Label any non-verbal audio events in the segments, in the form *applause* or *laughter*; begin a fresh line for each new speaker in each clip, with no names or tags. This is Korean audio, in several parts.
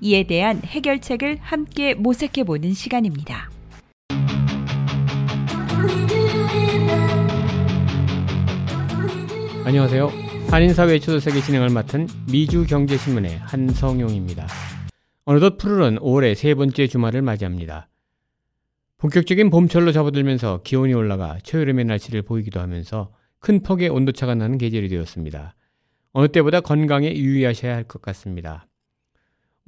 이에 대한 해결책을 함께 모색해 보는 시간입니다.
안녕하세요. 한인사회 초대석의 진행을 맡은 미주경제신문의 한성용입니다. 어느덧 푸르른 올해 세 번째 주말을 맞이합니다. 본격적인 봄철로 접어들면서 기온이 올라가 초여름의 날씨를 보이기도 하면서 큰 폭의 온도차가 나는 계절이 되었습니다. 어느 때보다 건강에 유의하셔야 할 것 같습니다.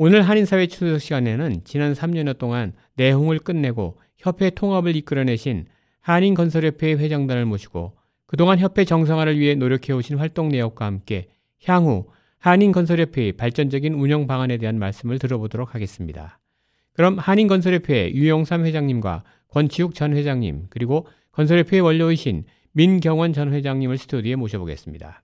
오늘 한인사회 추석 시간에는 지난 3년여 동안 내홍을 끝내고 협회 통합을 이끌어내신 한인건설협회의 회장단을 모시고 그동안 협회 정상화를 위해 노력해오신 활동 내역과 함께 향후 한인건설협회의 발전적인 운영 방안에 대한 말씀을 들어보도록 하겠습니다. 그럼 한인건설협회 유영삼 회장님과 권치욱 전 회장님 그리고 건설협회 원료이신 민경원 전 회장님을 스튜디오에 모셔보겠습니다.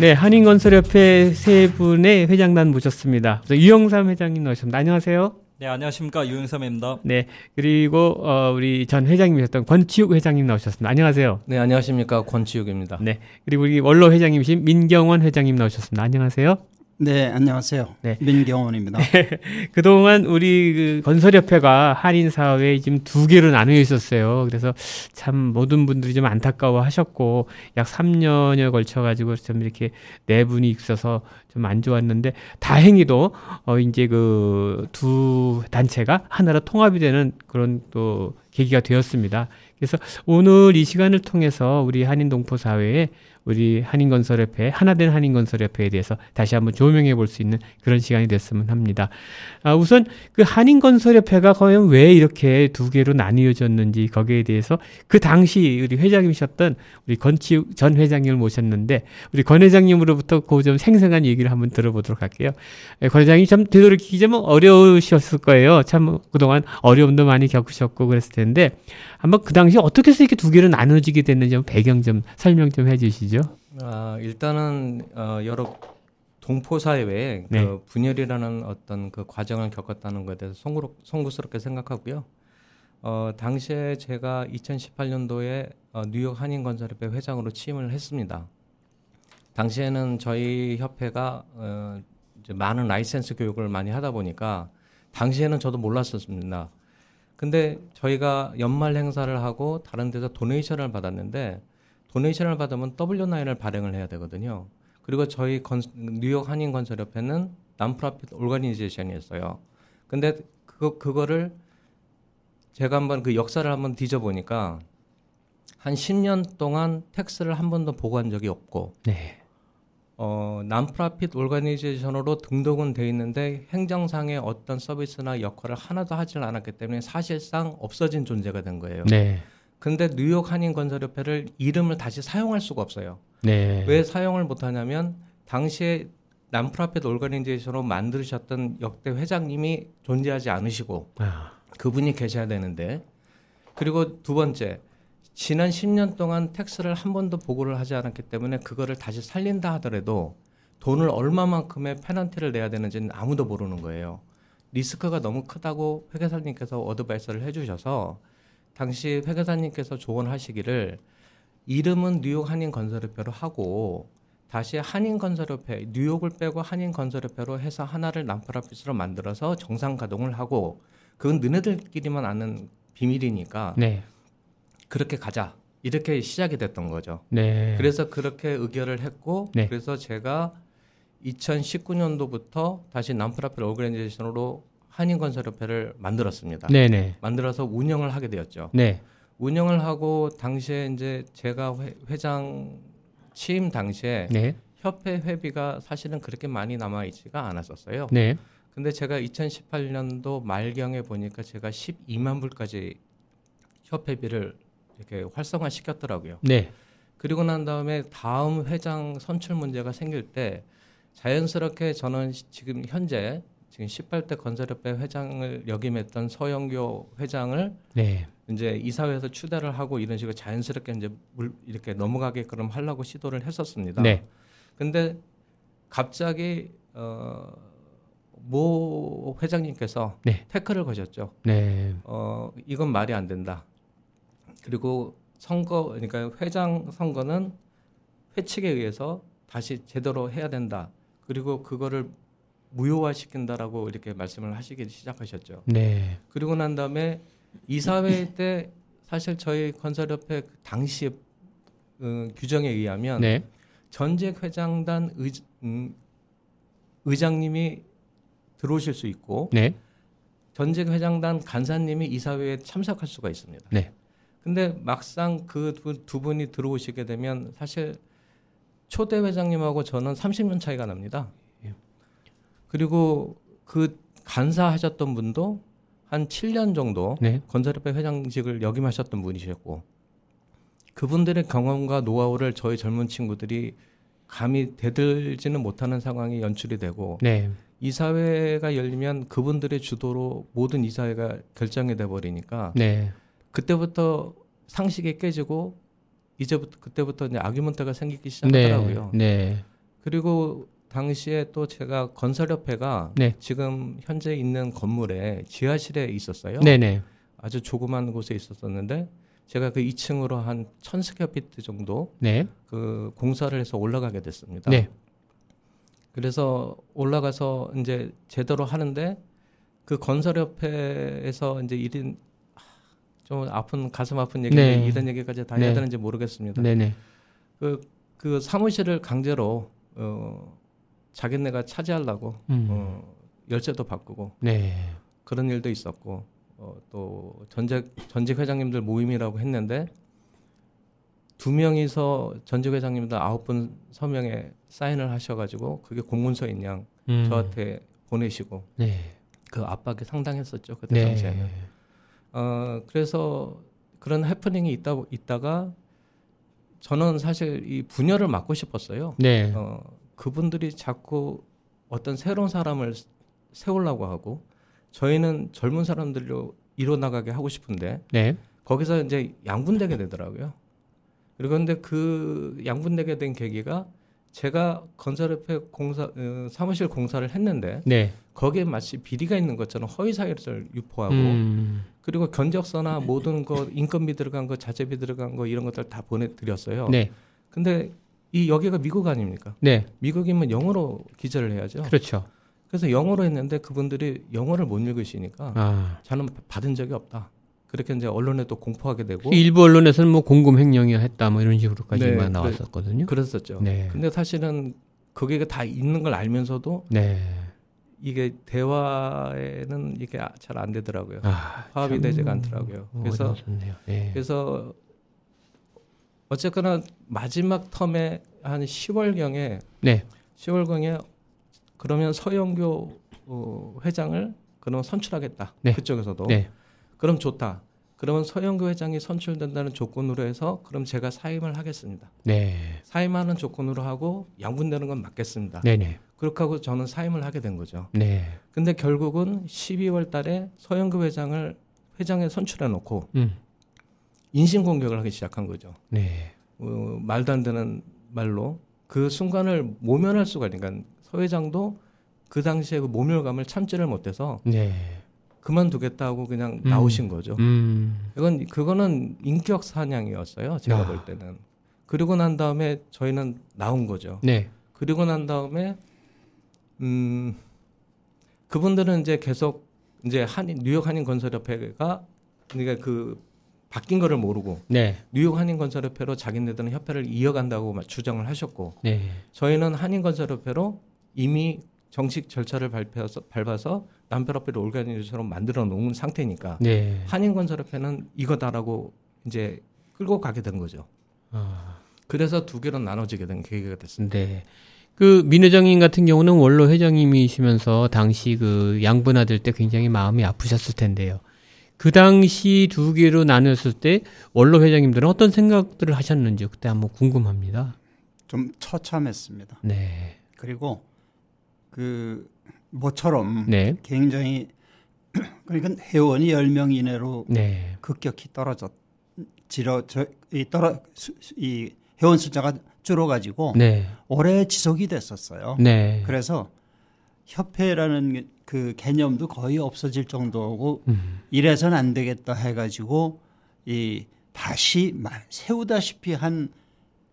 네, 한인건설협회 세 분의 회장단 모셨습니다. 유영삼 회장님 나오셨습니다. 안녕하세요.
네, 안녕하십니까. 유영삼입니다.
네, 그리고 어, 우리 전 회장님이셨던 권치욱 회장님 나오셨습니다. 안녕하세요.
네, 안녕하십니까. 권치욱입니다.
네, 그리고 우리 원로 회장님이신 민경원 회장님 나오셨습니다. 안녕하세요.
네, 안녕하세요.
네.
민경원입니다. *laughs*
그동안 우리 그 건설협회가 한인 사회에 지금 두 개로 나누어 있었어요. 그래서 참 모든 분들이 좀 안타까워 하셨고, 약 3년여 걸쳐 가지고 좀 이렇게 네 분이 있어서 좀 안 좋았는데, 다행히도, 어, 이제 그 두 단체가 하나로 통합이 되는 그런 또 계기가 되었습니다. 그래서 오늘 이 시간을 통해서 우리 한인 동포 사회에 우리 한인건설협회 하나된 한인건설협회에 대해서 다시 한번 조명해 볼 수 있는 그런 시간이 됐으면 합니다. 아, 우선 그 한인건설협회가 과연 왜 이렇게 두 개로 나뉘어졌는지 거기에 대해서 그 당시 우리 회장님이셨던 우리 건치욱 전 회장님을 모셨는데 우리 권 회장님으로부터 그 좀 생생한 얘기를 한번 들어보도록 할게요. 예, 권 회장님 참 되돌이키기 좀 어려우셨을 거예요. 참 그동안 어려움도 많이 겪으셨고 그랬을 텐데 한번 그 당시 어떻게 해서 이렇게 두 개로 나눠지게 됐는지 배경 좀 설명 좀 해주시죠.
아, 일단은 어, 여러 동포 사회에
네.
그 분열이라는 어떤 그 과정을 겪었다는 것에 대해서 송구로, 송구스럽게 생각하고요. 어, 당시에 제가 2018년도에 어, 뉴욕 한인건설협회 회장으로 취임을 했습니다. 당시에는 저희 협회가 어, 이제 많은 라이센스 교육을 많이 하다 보니까 당시에는 저도 몰랐었습니다. 근데 저희가 연말 행사를 하고 다른 데서 도네이션을 받았는데 도네이션을 받으면 W9을 발행을 해야 되거든요. 그리고 저희 건, 뉴욕 한인 건설협회는 남프라핏 올가니제이션이었어요. 근데 그거 그거를 제가 한번 그 역사를 한번 뒤져보니까 한 10년 동안 텍스를 한 번도 보고한 적이 없고
네.
어, 남프라핏 올가니제이션으로 등록은 돼 있는데 행정상의 어떤 서비스나 역할을 하나도 하질 않았기 때문에 사실상 없어진 존재가 된 거예요.
네.
근데 뉴욕 한인 건설협회를 이름을 다시 사용할 수가 없어요.
네.
왜 사용을 못 하냐면 당시에 남프라핏 올가니제이션으로 만드셨던 역대 회장님이 존재하지 않으시고
아,
그분이 계셔야 되는데 그리고 두 번째 지난 10년 동안 텍스를 한 번도 보고를 하지 않았기 때문에 그거를 다시 살린다 하더라도 돈을 얼마만큼의 페널티를 내야 되는지는 아무도 모르는 거예요. 리스크가 너무 크다고 회계사님께서 어드바이스를 해주셔서 당시 회계사님께서 조언하시기를 이름은 뉴욕 한인건설협회로 하고 다시 한인건설협회 뉴욕을 빼고 한인건설협회로 해서 하나를 남프라핏으로 만들어서 정상 가동을 하고 그건 너네들끼리만 아는 비밀이니까
네.
그렇게 가자 이렇게 시작이 됐던 거죠.
네.
그래서 그렇게 의결을 했고
네.
그래서 제가 2019년도부터 다시 남프라필 오르가니제이션으로 한인건설협회를 만들었습니다.
네네.
만들어서 운영을 하게 되었죠.
네.
운영을 하고 당시에 이제 제가 회, 회장 취임 당시에
네.
협회 회비가 사실은 그렇게 많이 남아 있지가 않았었어요.
네.
근데 제가 2018년도 말경에 보니까 제가 12만 불까지 협회비를 이렇게 활성화 시켰더라고요.
네.
그리고 난 다음에 다음 회장 선출 문제가 생길 때 자연스럽게 저는 시- 지금 현재 지금 18대 건설협회 회장을 역임했던 서영교 회장을
네.
이제 이사회에서 추대를 하고 이런 식으로 자연스럽게 이제 물 이렇게 넘어가게끔 하려고 시도를 했었습니다.
네.
근데 갑자기 어모 회장님께서
네.
태클을 거셨죠.
네.
어 이건 말이 안 된다. 그리고 선거 그러니까 회장 선거는 회칙에 의해서 다시 제대로 해야 된다. 그리고 그거를 무효화시킨다라고 이렇게 말씀을 하시기 시작하셨죠.
네.
그리고 난 다음에 이사회 *laughs* 때 사실 저희 건설협회 그 당시 어, 규정에 의하면
네.
전직 회장단 의, 음, 의장님이 들어오실 수 있고
네.
전직 회장단 간사님이 이사회에 참석할 수가 있습니다.
네.
근데 막상 그 두 분이 들어오시게 되면 사실 초대 회장님하고 저는 30년 차이가 납니다.
예.
그리고 그 간사하셨던 분도 한 7년 정도
네.
건설협회 회장직을 역임하셨던 분이셨고 그분들의 경험과 노하우를 저희 젊은 친구들이 감히 대들지는 못하는 상황이 연출이 되고
네.
이사회가 열리면 그분들의 주도로 모든 이사회가 결정이 돼 버리니까
네.
그때부터 상식이 깨지고 이제부터 그때부터 이제 아규먼트가 생기기
네.
시작하더라고요.
네.
그리고 당시에 또 제가 건설협회가
네.
지금 현재 있는 건물에 지하실에 있었어요.
네. 네.
아주 조그만 곳에 있었었는데 제가 그 2층으로 한 1000스퀘어피트 정도
네.
그 공사를 해서 올라가게 됐습니다.
네.
그래서 올라가서 이제 제대로 하는데 그 건설협회에서 이제 일인 좀 아픈 가슴 아픈 얘기인데
네.
이런 얘기까지 다 해야
네.
되는지 모르겠습니다.
네. 네.
그, 그 사무실을 강제로 어, 자기네가 차지하려고
음.
어, 열쇠도 바꾸고
네.
그런 일도 있었고 어, 또 전직 전직 회장님들 모임이라고 했는데 두 명이서 전직 회장님들 아홉 분 서명에 사인을 하셔가지고 그게 공문서인 양
음.
저한테 보내시고
네.
그 압박이 상당했었죠 그때
네.
당시에는. 어 그래서 그런 해프닝이 있다 있다가 저는 사실 이 분열을 막고 싶었어요.
네.
어 그분들이 자꾸 어떤 새로운 사람을 세우려고 하고 저희는 젊은 사람들로 이뤄나가게 하고 싶은데
네.
거기서 이제 양분되게 되더라고요. 그리고 근데 그 양분되게 된 계기가 제가 건설협회 공사 어, 사무실 공사를 했는데
네.
거기에 마치 비리가 있는 것처럼 허위 사실을 유포하고
음.
그리고 견적서나 모든 거 인건비 들어간 거 자재비 들어간 거 이런 것들 다 보내드렸어요.
네.
근데 이 여기가 미국 아닙니까?
네.
미국이면 영어로 기재를 해야죠.
그렇죠.
그래서 영어로 했는데 그분들이 영어를 못 읽으시니까
아.
저는 받은 적이 없다. 그렇게 이제 언론에 또 공포하게 되고
일부 언론에서는 뭐 공금 횡령이 했다 뭐 이런 식으로까지만
네,
나왔었거든요.
그랬었죠.
네.
근데 사실은 그게 다 있는 걸 알면서도
네.
이게 대화에는 이게 잘 안 되더라고요.
아,
화합이
참
되지가 않더라고요. 그래서
어려웠네요. 네.
그래서 어쨌거나 마지막 텀에 한 10월 경에
네.
10월 경에 그러면 서영교 어, 회장을 그러면 선출하겠다.
네.
그쪽에서도
네.
그럼 좋다. 그러면 서영교 회장이 선출된다는 조건으로 해서 그럼 제가 사임을 하겠습니다.
네.
사임하는 조건으로 하고 양분되는 건 맞겠습니다.
네. 네.
그렇게 하고 저는 사임을 하게 된 거죠.
네.
근데 결국은 12월 달에 서영교 회장을 회장에 선출해 놓고
음.
인신 공격을 하기 시작한 거죠.
네.
어, 말도 안 되는 말로 그 순간을 모면할 수가 그러니까 서 회장도 그 당시에 그 모멸감을 참지를 못해서
네.
그만두겠다고 그냥
음.
나오신 거죠.
음.
이건 그거는 인격 사냥이었어요. 제가
아.
볼 때는. 그리고 난 다음에 저희는 나온 거죠.
네.
그리고 난 다음에 음 그분들은 이제 계속 이제 한인 뉴욕 한인 건설협회가 그러니까 그 바뀐 거를 모르고
네.
뉴욕 한인 건설협회로 자기네들은 협회를 이어간다고 막 주장을 하셨고
네.
저희는 한인 건설협회로 이미 정식 절차를 밟아서 밟아서 남편협회를 올가니처럼 만들어 놓은 상태니까
네.
한인 건설협회는 이거다라고 이제 끌고 가게 된 거죠.
아.
그래서 두 개로 나눠지게 된 계기가 됐습니다.
네. 그 민 회장님 같은 경우는 원로 회장님이시면서 당시 그 양분하들 때 굉장히 마음이 아프셨을 텐데요. 그 당시 두 개로 나눴을 때 원로 회장님들은 어떤 생각들을 하셨는지 그때 한번 궁금합니다.
좀 처참했습니다.
네.
그리고 그 모처럼
네.
굉장히 *clears throat* 그러니까 회원이 10명 이내로
네.
급격히 떨어졌 지러 저이 떨어 수, 이 회원 숫자가 줄어가지고
네.
오래 지속이 됐었어요.
네.
그래서 협회라는 그 개념도 거의 없어질 정도고
음.
이래선 안 되겠다 해가지고 이 다시 마- 세우다시피 한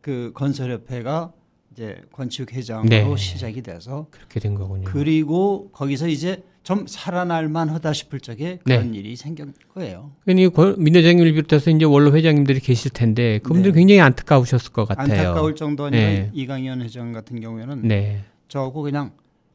그 건설협회가 이제 건축 회장으로
네.
시작이 돼서
그렇게 된 거군요.
그리고 거기서 이제 좀 살아날 만하다 싶을 적에
네.
그런 일이 생긴 거예요.
그러니 민 회장님을 비롯해서 이제 원로 회장님들이 계실 텐데 그분들
네.
굉장히 안타까우셨을 것 같아요.
안타까울 정도 아니라
네.
이강현 회장 같은 경우에는
네.
저하고 그냥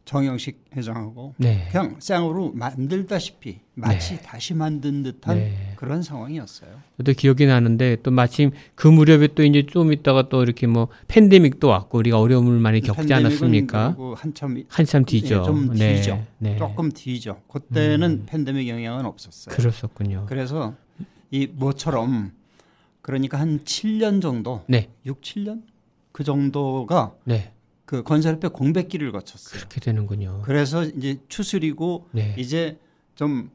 정영식 회장하고
네.
그냥 쌩으로 만들다시피 마치 다시 만든 듯한
네.
그런 상황이었어요.
저도 기억이 나는데 또 마침 그 무렵에 또 이제 좀 있다가 또 이렇게 뭐 팬데믹도 왔고 우리가 어려움을 많이 겪지 않았습니까?
한참
한참 뒤죠.
예, 좀
네.
뒤죠.
네.
조금 뒤죠. 그때는 팬데믹 영향은 없었어요.
그랬었군요.
그래서 이 뭐처럼 그러니까 한 7년 정도,
네.
6, 7년 그 정도가
네.
그 건설협회 공백기를 거쳤어요.
그렇게 되는군요.
그래서 이제 추스리고
네.
이제 좀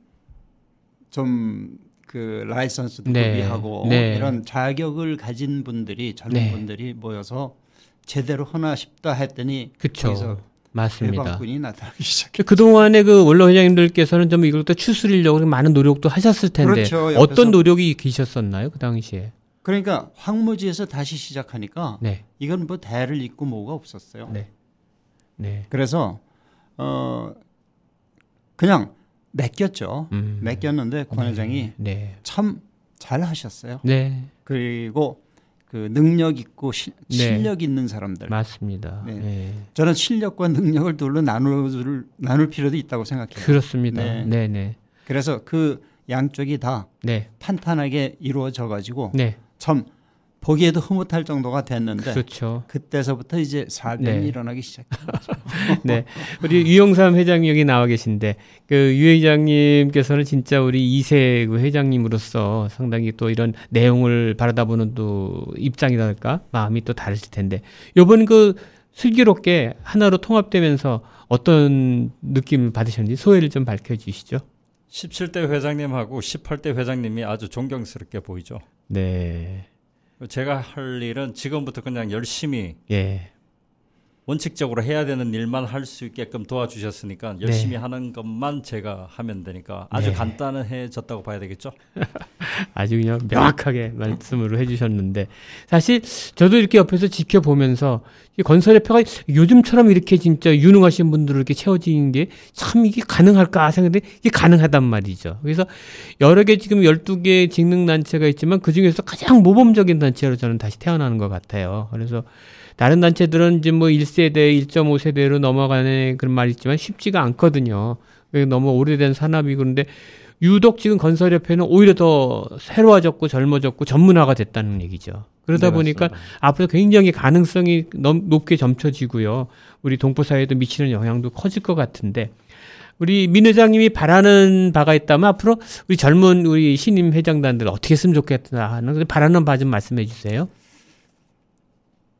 좀 그 라이선스도
네.
구비하고
네.
이런 자격을 가진 분들이 젊은
네.
분들이 모여서 제대로 하나 싶다 했더니
그렇죠.
거기서
맞습니다.
시작했죠.
그동안에 그 원로 회장님들께서는 좀 이걸 또 추스리려고 많은 노력도 하셨을 텐데
그렇죠.
어떤 노력이 계셨었나요? 그 당시에.
그러니까 황무지에서 다시 시작하니까
네.
이건 뭐 대를 잇고 뭐가 없었어요.
네. 네.
그래서 어 그냥 맡겼죠.
음.
맡겼는데 권 회장이
네.
참 잘하셨어요.
네.
그리고 그 능력 있고 시-
네.
실력 있는 사람들.
맞습니다.
네.
네.
저는 실력과 능력을 둘로 나눌 나눌 필요도 있다고 생각해요.
그렇습니다.
네.
네, 네.
그래서 그 양쪽이 다
네.
탄탄하게 이루어져 가지고
네.
참 보기에도 흐뭇할 정도가 됐는데
그렇죠.
그때서부터 이제 사변이
네.
일어나기 시작해요. *laughs*
네. 우리 유영삼 회장이 여기 나와 계신데 그 유 회장님께서는 진짜 우리 2세 그 회장님으로서 상당히 또 이런 내용을 바라다보는 또 입장이랄까 마음이 또 다르실 텐데 요번 그 슬기롭게 하나로 통합되면서 어떤 느낌 받으셨는지 소회를 좀 밝혀 주시죠.
17대 회장님하고 18대 회장님이 아주 존경스럽게 보이죠.
네.
제가 할 일은 지금부터 그냥 열심히
예.
원칙적으로 해야 되는 일만 할 수 있게끔 도와주셨으니까 열심히 하는 것만 제가 하면 되니까 아주
네.
간단해졌다고 봐야 되겠죠. *laughs*
아주 그냥 명확하게 말씀으로 해주셨는데 사실 저도 이렇게 옆에서 지켜보면서 이 건설협회가 요즘처럼 이렇게 진짜 유능하신 분들을 이렇게 채워지는 게 참 이게 가능할까 생각했는데 이게 가능하단 말이죠. 그래서 여러 개 지금 12개 직능단체가 있지만 그 중에서 가장 모범적인 단체로 저는 다시 태어나는 것 같아요. 그래서 다른 단체들은 이제 뭐 1세대, 1.5세대로 넘어가는 그런 말이 있지만 쉽지가 않거든요. 너무 오래된 산업이고 그런데 유독 지금 건설협회는 오히려 더 새로워졌고 젊어졌고 전문화가 됐다는 얘기죠. 그러다
네,
보니까. 앞으로 굉장히 가능성이 넘- 높게 점쳐지고요. 우리 동포 사회에도 미치는 영향도 커질 것 같은데 우리 민 회장님이 바라는 바가 있다면 앞으로 우리 젊은 우리 신임 회장단들 어떻게 했으면 좋겠다 하는 그 바라는 바 좀 말씀해 주세요.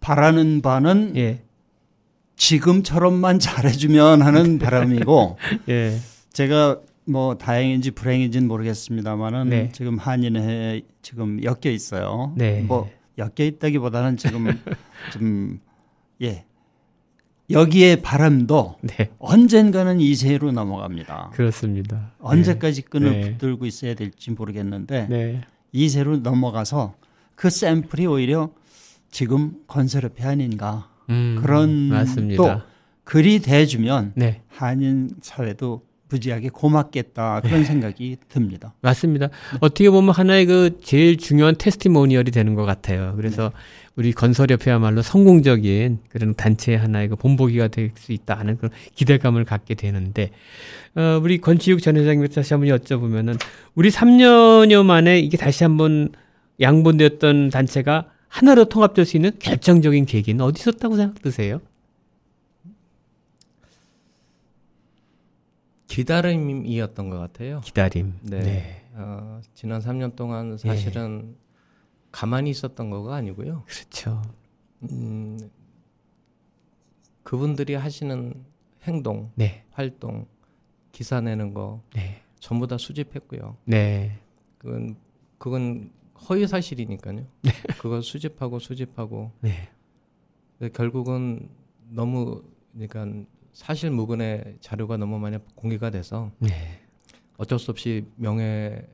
바라는 바는
예.
지금처럼만 잘해주면 하는 *laughs* 바람이고
예.
제가 뭐 다행인지 불행인지는 모르겠습니다만은
네.
지금 한인회 지금 엮여 있어요.
네.
뭐 엮여 있다기보다는 지금 *laughs* 좀 예. 여기에 바람도
네.
언젠가는 이세로 넘어갑니다.
그렇습니다.
언제까지 끈을
네.
붙들고 있어야 될지 모르겠는데
네.
이세로 넘어가서 그 샘플이 오히려 지금 건설협회 아닌가
음,
그런
맞습니다.
또 그리 대주면
네.
한인 사회도 무지하게 고맙겠다 그런 생각이 듭니다.
맞습니다. 어떻게 보면 하나의 그 제일 중요한 테스티모니얼이 되는 것 같아요. 그래서 우리 건설협회야말로 성공적인 그런 단체의 하나의 그 본보기가 될 수 있다 하는 그런 기대감을 갖게 되는데, 어, 우리 권지욱 전 회장님께 다시 한번 여쭤보면은, 우리 3년여 만에 이게 다시 한번 양분되었던 단체가 하나로 통합될 수 있는 결정적인 계기는 어디 있었다고 생각드세요?
기다림이었던 것 같아요.
기다림.
네.
네.
어, 지난 3년 동안 사실은 가만히 있었던 거가 아니고요.
그렇죠.
음, 그분들이 하시는 행동,
네.
활동, 기사 내는 거
네.
전부 다 수집했고요.
네.
그건 그건 허위 사실이니까요. 그걸 수집하고 수집하고
네.
결국은 너무 그러니까 사실 무근의 자료가 너무 많이 공개가 돼서
네.
어쩔 수 없이 명예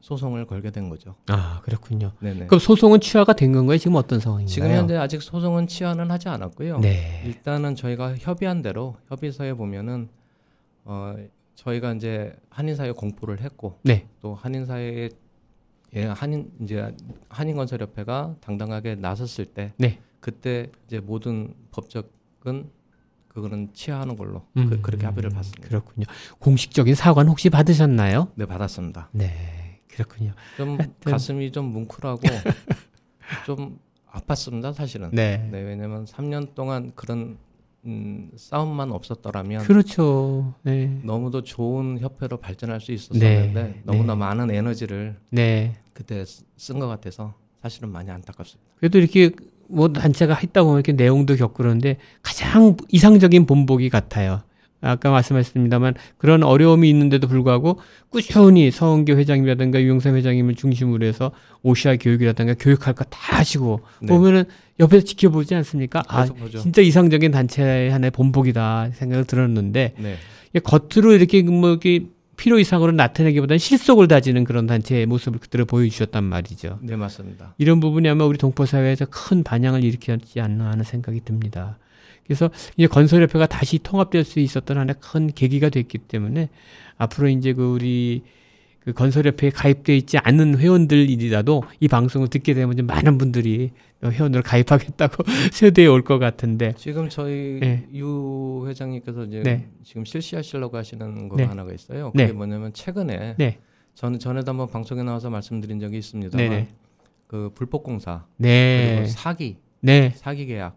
소송을 걸게 된 거죠.
아, 그렇군요.
네네.
그럼 소송은 취하가 된 건가요? 지금 어떤 상황인가요?
지금 현재 아직 소송은 취하는 하지 않았고요.
네.
일단은 저희가 협의한 대로 협의서에 보면은 어 저희가 이제 한인사회 공포를 했고
네.
또 한인사회에 예, 한인 이제 한인건설협회가 당당하게 나섰을 때
네.
그때 이제 모든 법적은 그거는 취하하는 걸로
음,
그, 렇게 합의를 봤습니다.
그렇군요. 공식적인 사과는 혹시 받으셨나요?
네 받았습니다.
네. 그렇군요.
좀
하여튼.
가슴이 좀 뭉클하고 *laughs* 좀 아팠습니다 사실은.
네.
네 왜냐면 3년 동안 그런 음, 싸움만 없었더라면
그렇죠. 네.
너무도 좋은 협회로 발전할 수 있었었는데
네,
너무나
네.
많은 에너지를
네.
그때 쓴 것 같아서 사실은 많이 안타깝습니다.
그래도 이렇게 뭐 단체가 했다 보면 이렇게 내용도 겪고 그러는데 가장 이상적인 본보기 같아요. 아까 말씀하셨습니다만 그런 어려움이 있는데도 불구하고 꾸준히 서은교 회장님이라든가 유영삼 회장님을 중심으로 해서 오시아 교육이라든가 교육할 거 다 하시고
네.
보면은 옆에서 지켜보지 않습니까? 아,
보죠.
진짜 이상적인 단체의 하나의 본보기다 생각을 들었는데
네.
겉으로 이렇게 뭐 이렇게 필요 이상으로 나타내기보다는 실속을 다지는 그런 단체의 모습을 그대로 보여주셨단 말이죠.
네 맞습니다.
이런 부분이 아마 우리 동포 사회에서 큰 반향을 일으켰지 않나 하는 생각이 듭니다. 그래서 이제 건설협회가 다시 통합될 수 있었던 하나의 큰 계기가 됐기 때문에 앞으로 이제 그 우리 그 건설협회에 가입돼 있지 않은 회원들이라도 이 방송을 듣게 되면 좀 많은 분들이 회원으로 가입하겠다고 *laughs* 세대에 올 것 같은데
지금 저희
네.
유 회장님께서 이제
네.
지금 실시하시려고 하시는 거
네.
하나가 있어요. 그게
네.
뭐냐면 최근에
네.
저는 전에도 한번 방송에 나와서 말씀드린 적이 있습니다만
네네.
그 불법 공사
네.
그리고 사기
네.
사기 계약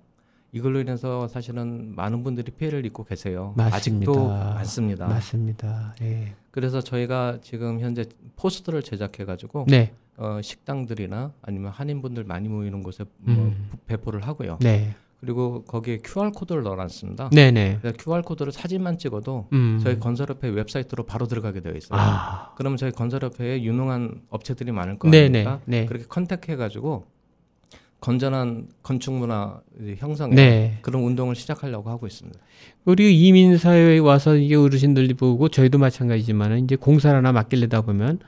이걸로 인해서 사실은 많은 분들이 피해를 입고 계세요.
맞습니다.
아직도 많습니다.
맞습니다. 예.
그래서 저희가 지금 현재 포스터를 제작해 가지고
네.
어, 식당들이나 아니면 한인분들 많이 모이는 곳에 뭐
음.
부- 배포를 하고요.
네.
그리고 거기에 QR 코드를 넣어놨습니다.
네, 네.
그래서 QR 코드를 사진만 찍어도
음.
저희 건설협회 웹사이트로 바로 들어가게 되어 있어요.
아.
그러면 저희 건설협회에 유능한 업체들이 많을 거
네? 네. 네.
그렇게 contact해가지고 건전한 건축 문화 형성에
네.
그런 운동을 시작하려고 하고 있습니다.
우리 이민 사회에 와서 이게 어르신들이 보고 저희도 마찬가지지만 이제 공사를 하나 맡길려다 보면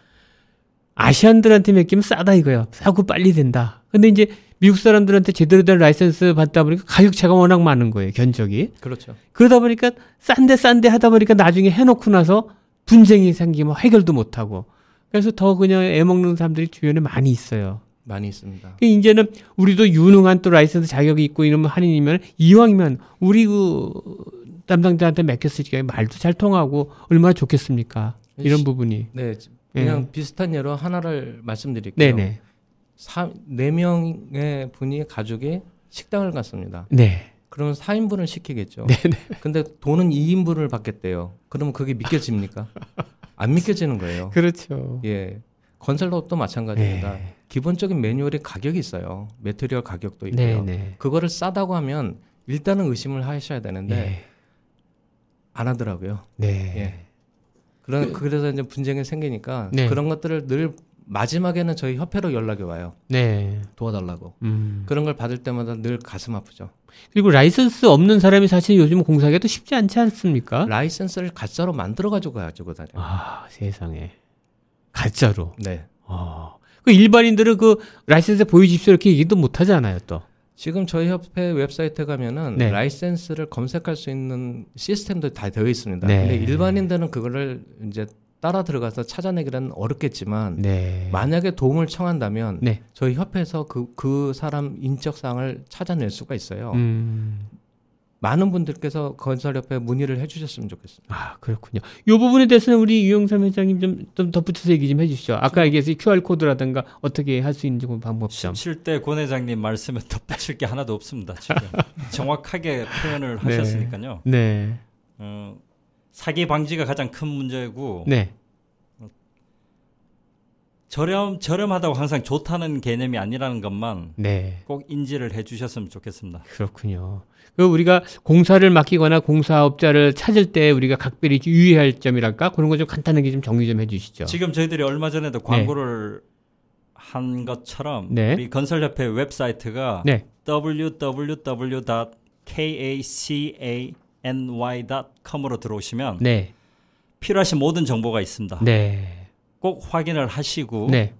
Asian들한테 맡기면 싸다 이거예요. 싸고 빨리 된다. 근데 이제 미국 사람들한테 제대로 된 라이센스 받다 보니까 가격 차가 워낙 많은 거예요. 견적이.
그렇죠.
그러다 보니까 싼데 싼데 하다 보니까 나중에 해놓고 나서 분쟁이 생기면 해결도 못 하고 그래서 더 그냥 애먹는 사람들이 주변에 많이 있어요.
많이 있습니다.
그 이제는 우리도 유능한 또 라이센스 자격이 있고 이러면 한인이면 이왕이면 우리 그 담당자한테 때 말도 잘 통하고 얼마나 좋겠습니까? 이런
시-
부분이.
네, 그냥 비슷한 예로 하나를 말씀드릴게요.
네네.
사, 네 명의 분이 가족이 식당을 갔습니다.
네.
그러면 4인분을 시키겠죠. *laughs* 네네. 근데 돈은 2인분을 받겠대요. 그러면 그게 믿겨집니까? 안 믿겨지는 거예요. *laughs*
그렇죠.
예. 건설업도 마찬가지입니다.
네.
기본적인 매뉴얼에 가격이 있어요. material 가격도 있고요.
네네.
그거를 싸다고 하면 일단은 의심을 하셔야 되는데
네.
안 하더라고요.
네.
예. 그런 그 래서 이제 분쟁이 생기니까
네.
그런 것들을 늘 마지막에는 저희 협회로 연락이 와요.
네.
도와달라고.
음.
그런 걸 받을 때마다 늘 가슴 아프죠.
그리고 라이센스 없는 사람이 사실 요즘 공사하기도 쉽지 않지 않습니까?
라이센스를 가짜로 만들어 가지고 가지고 다녀요.
아, 세상에. 가짜로.
네.
어. 그 일반인들은 그 라이센스 보여주십시오 이렇게 얘기도 못 하잖아요, 또.
지금 저희 협회 웹사이트에 가면은
네.
라이센스를 검색할 수 있는 시스템도 다 되어 있습니다.
네.
근데 일반인들은 그거를 이제 따라 들어가서 찾아내기는 어렵겠지만
네.
만약에 도움을 청한다면
네.
저희 협회에서 그, 그 사람 인적 사항을 찾아낼 수가 있어요.
음.
많은 분들께서 건설협회에 문의를 해주셨으면 좋겠습니다.
아, 그렇군요. 이 부분에 대해서는 우리 유영삼 회장님 좀, 좀 덧붙여서 얘기 좀 해주시죠. 아까 얘기해서 QR코드라든가 어떻게 할 수 있는지 그 방법 좀.
17대 권 회장님 말씀에 덧붙일 게 하나도 없습니다. 지금 *laughs* 정확하게 표현을
네.
하셨으니까요.
네.
어, 사기 방지가 가장 큰 문제고
네.
저렴 저렴하다고 항상 좋다는 개념이 아니라는 것만
네.
꼭 인지를 해주셨으면 좋겠습니다.
그렇군요. 그 우리가 공사를 맡기거나 공사업자를 찾을 때 우리가 각별히 유의할 점이랄까 그런 거 좀 간단하게 좀 정리 좀 해주시죠.
지금 저희들이 얼마 전에도 광고를 한 것처럼
네.
우리 건설협회 웹사이트가
네.
www.kacany.com으로 들어오시면
네.
필요하신 모든 정보가 있습니다.
네.
꼭 확인을 하시고
네.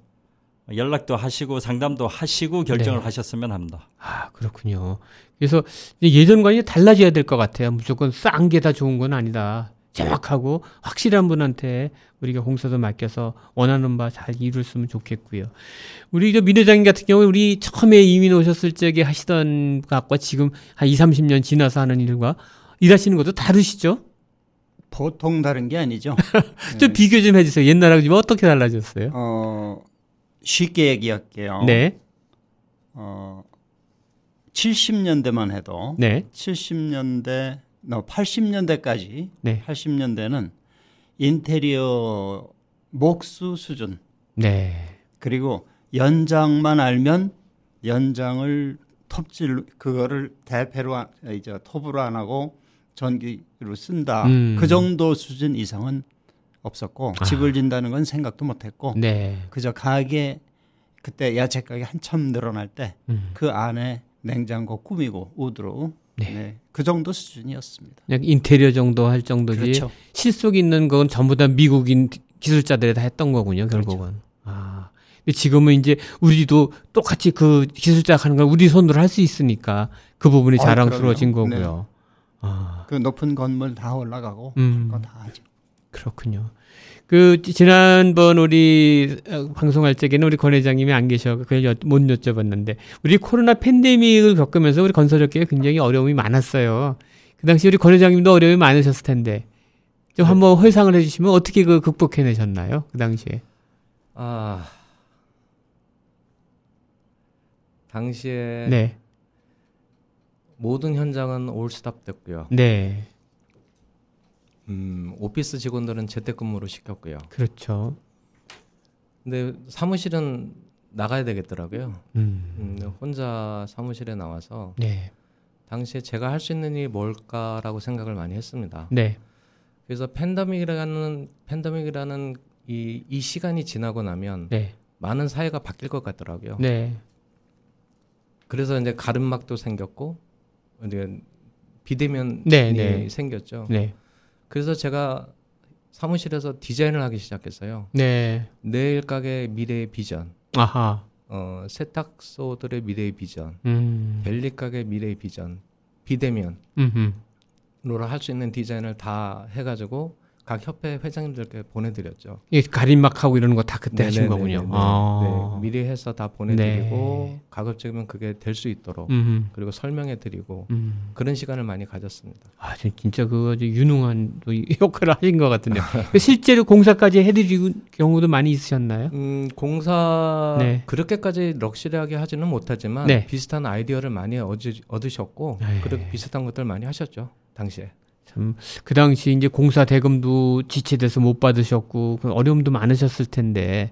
연락도 하시고 상담도 하시고 결정을
네.
하셨으면 합니다.
아 그렇군요. 그래서 예전과 이제 달라져야 될 것 같아요. 무조건 싼 게 다 좋은 건 아니다. 정확하고 확실한 분한테 우리가 공사도 맡겨서 원하는 바 잘 이룰수면 좋겠고요. 우리 저 민회장님 같은 경우 우리 처음에 이민 오셨을 적에 하시던 것과 지금 한 2, 30년 지나서 하는 일과 일하시는 것도 다르시죠?
보통 다른 게 아니죠. *laughs*
좀 비교 좀 해주세요. 옛날하고 지금 어떻게 달라졌어요?
어, 쉽게 얘기할게요.
네,
어, 70년대만 해도
네,
70년대, 너 80년대까지
네,
80년대는 인테리어 목수 수준
네,
그리고 연장만 알면 연장을 톱질 그거를 대패로 안- 이제 톱으로 안 하고 전기로 쓴다.
음.
그 정도 수준 이상은 없었고
아.
집을 진다는 건 생각도 못했고
네.
그저 가게 그때 야채 가게 한참 늘어날 때그
음.
안에 냉장고 꾸미고 우드로
네.
네. 그 정도 수준이었습니다.
인테리어 정도 할 정도지.
그렇죠.
실속 있는 건 전부 다 미국인 기술자들이 다 했던 거군요,
그렇죠.
결국은. 아. 근데 지금은 이제 우리도 똑같이 그 기술자 하는 걸 우리 손으로 할 수 있으니까 그 부분이
아,
자랑스러워진
그럼요.
거고요. 아.
그 높은 건물 다 올라가고
음.
그거 다 하죠.
그렇군요. 그 지- 지난번 우리 어, 방송할 적에는 우리 권 회장님이 안 계셔 그걸 여- 못 여쭤봤는데 우리 코로나 팬데믹을 겪으면서 우리 건설업계가 굉장히 어려움이 많았어요. 그 당시 우리 권 회장님도 어려움이 많으셨을 텐데 좀
네.
한번 회상을 해주시면 어떻게 그 극복해내셨나요? 그 당시에.
아 당시에
네,
모든 현장은 올스탑 됐고요.
네,
음, 오피스 직원들은 재택근무로 시켰고요.
그렇죠.
근데 사무실은 나가야 되겠더라고요.
음,
음, 혼자 사무실에 나와서
네,
당시에 제가 할 수 있는 일이 뭘까라고 생각을 많이 했습니다.
네,
그래서 팬데믹이라는 팬데믹이라는 이, 이 시간이 지나고 나면
네,
많은 사회가 바뀔 것 같더라고요.
네,
그래서 이제 가름막도 생겼고 비대면이
네, 네.
생겼죠.
네,
그래서 제가 사무실에서 디자인을 하기 시작했어요.
네,
내일 가게 미래의 비전,
아하,
어, 세탁소들의 미래의 비전,
음,
벨리 가게 미래의 비전, 비대면으로
음,
할수 있는 디자인을 다 해가지고 각 협회 회장님들께 보내드렸죠.
이 가림막하고 이러는 거다 그때 하신
네네네네.
거군요.
네,
아.
네, 미리 해서 다 보내드리고
네.
가급적이면 그게 될 수 있도록
음,
그리고 설명해드리고
음.
그런 시간을 많이 가졌습니다.
아, 진- 진짜 그거 아주 유능한 역할을 하신 것 같은데요. *laughs* 실제로 공사까지 해드리고 경우도 많이 있으셨나요?
음, 공사
네.
그렇게까지 럭셔리하게 하지는 못하지만
네.
비슷한 아이디어를 많이 얻으,
네.
그리고 비슷한 것들 많이 하셨죠 당시에.
참 그 당시 이제 공사 대금도 지체돼서 못 받으셨고 그 어려움도 많으셨을 텐데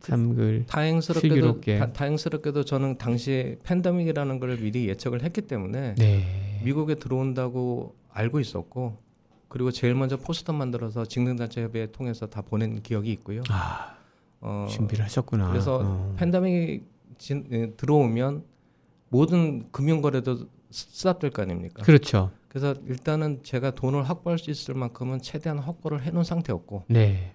참그
다행스럽게도
슬기롭게.
다, 다행스럽게도 저는 당시에 팬데믹이라는 걸 미리 예측을 했기 때문에
네.
미국에 들어온다고 알고 있었고 그리고 제일 먼저 포스터 만들어서 직능단체 협의회 통해서 다 보낸 기억이 있고요.
아,
어,
준비를 하셨구나.
그래서
어.
팬데믹이 진- 예, 들어오면 모든 금융거래도 스탑될 거 아닙니까?
그렇죠.
그래서 일단은 제가 돈을 확보할 수 있을 만큼은 최대한 확보를 해놓은 상태였고
네.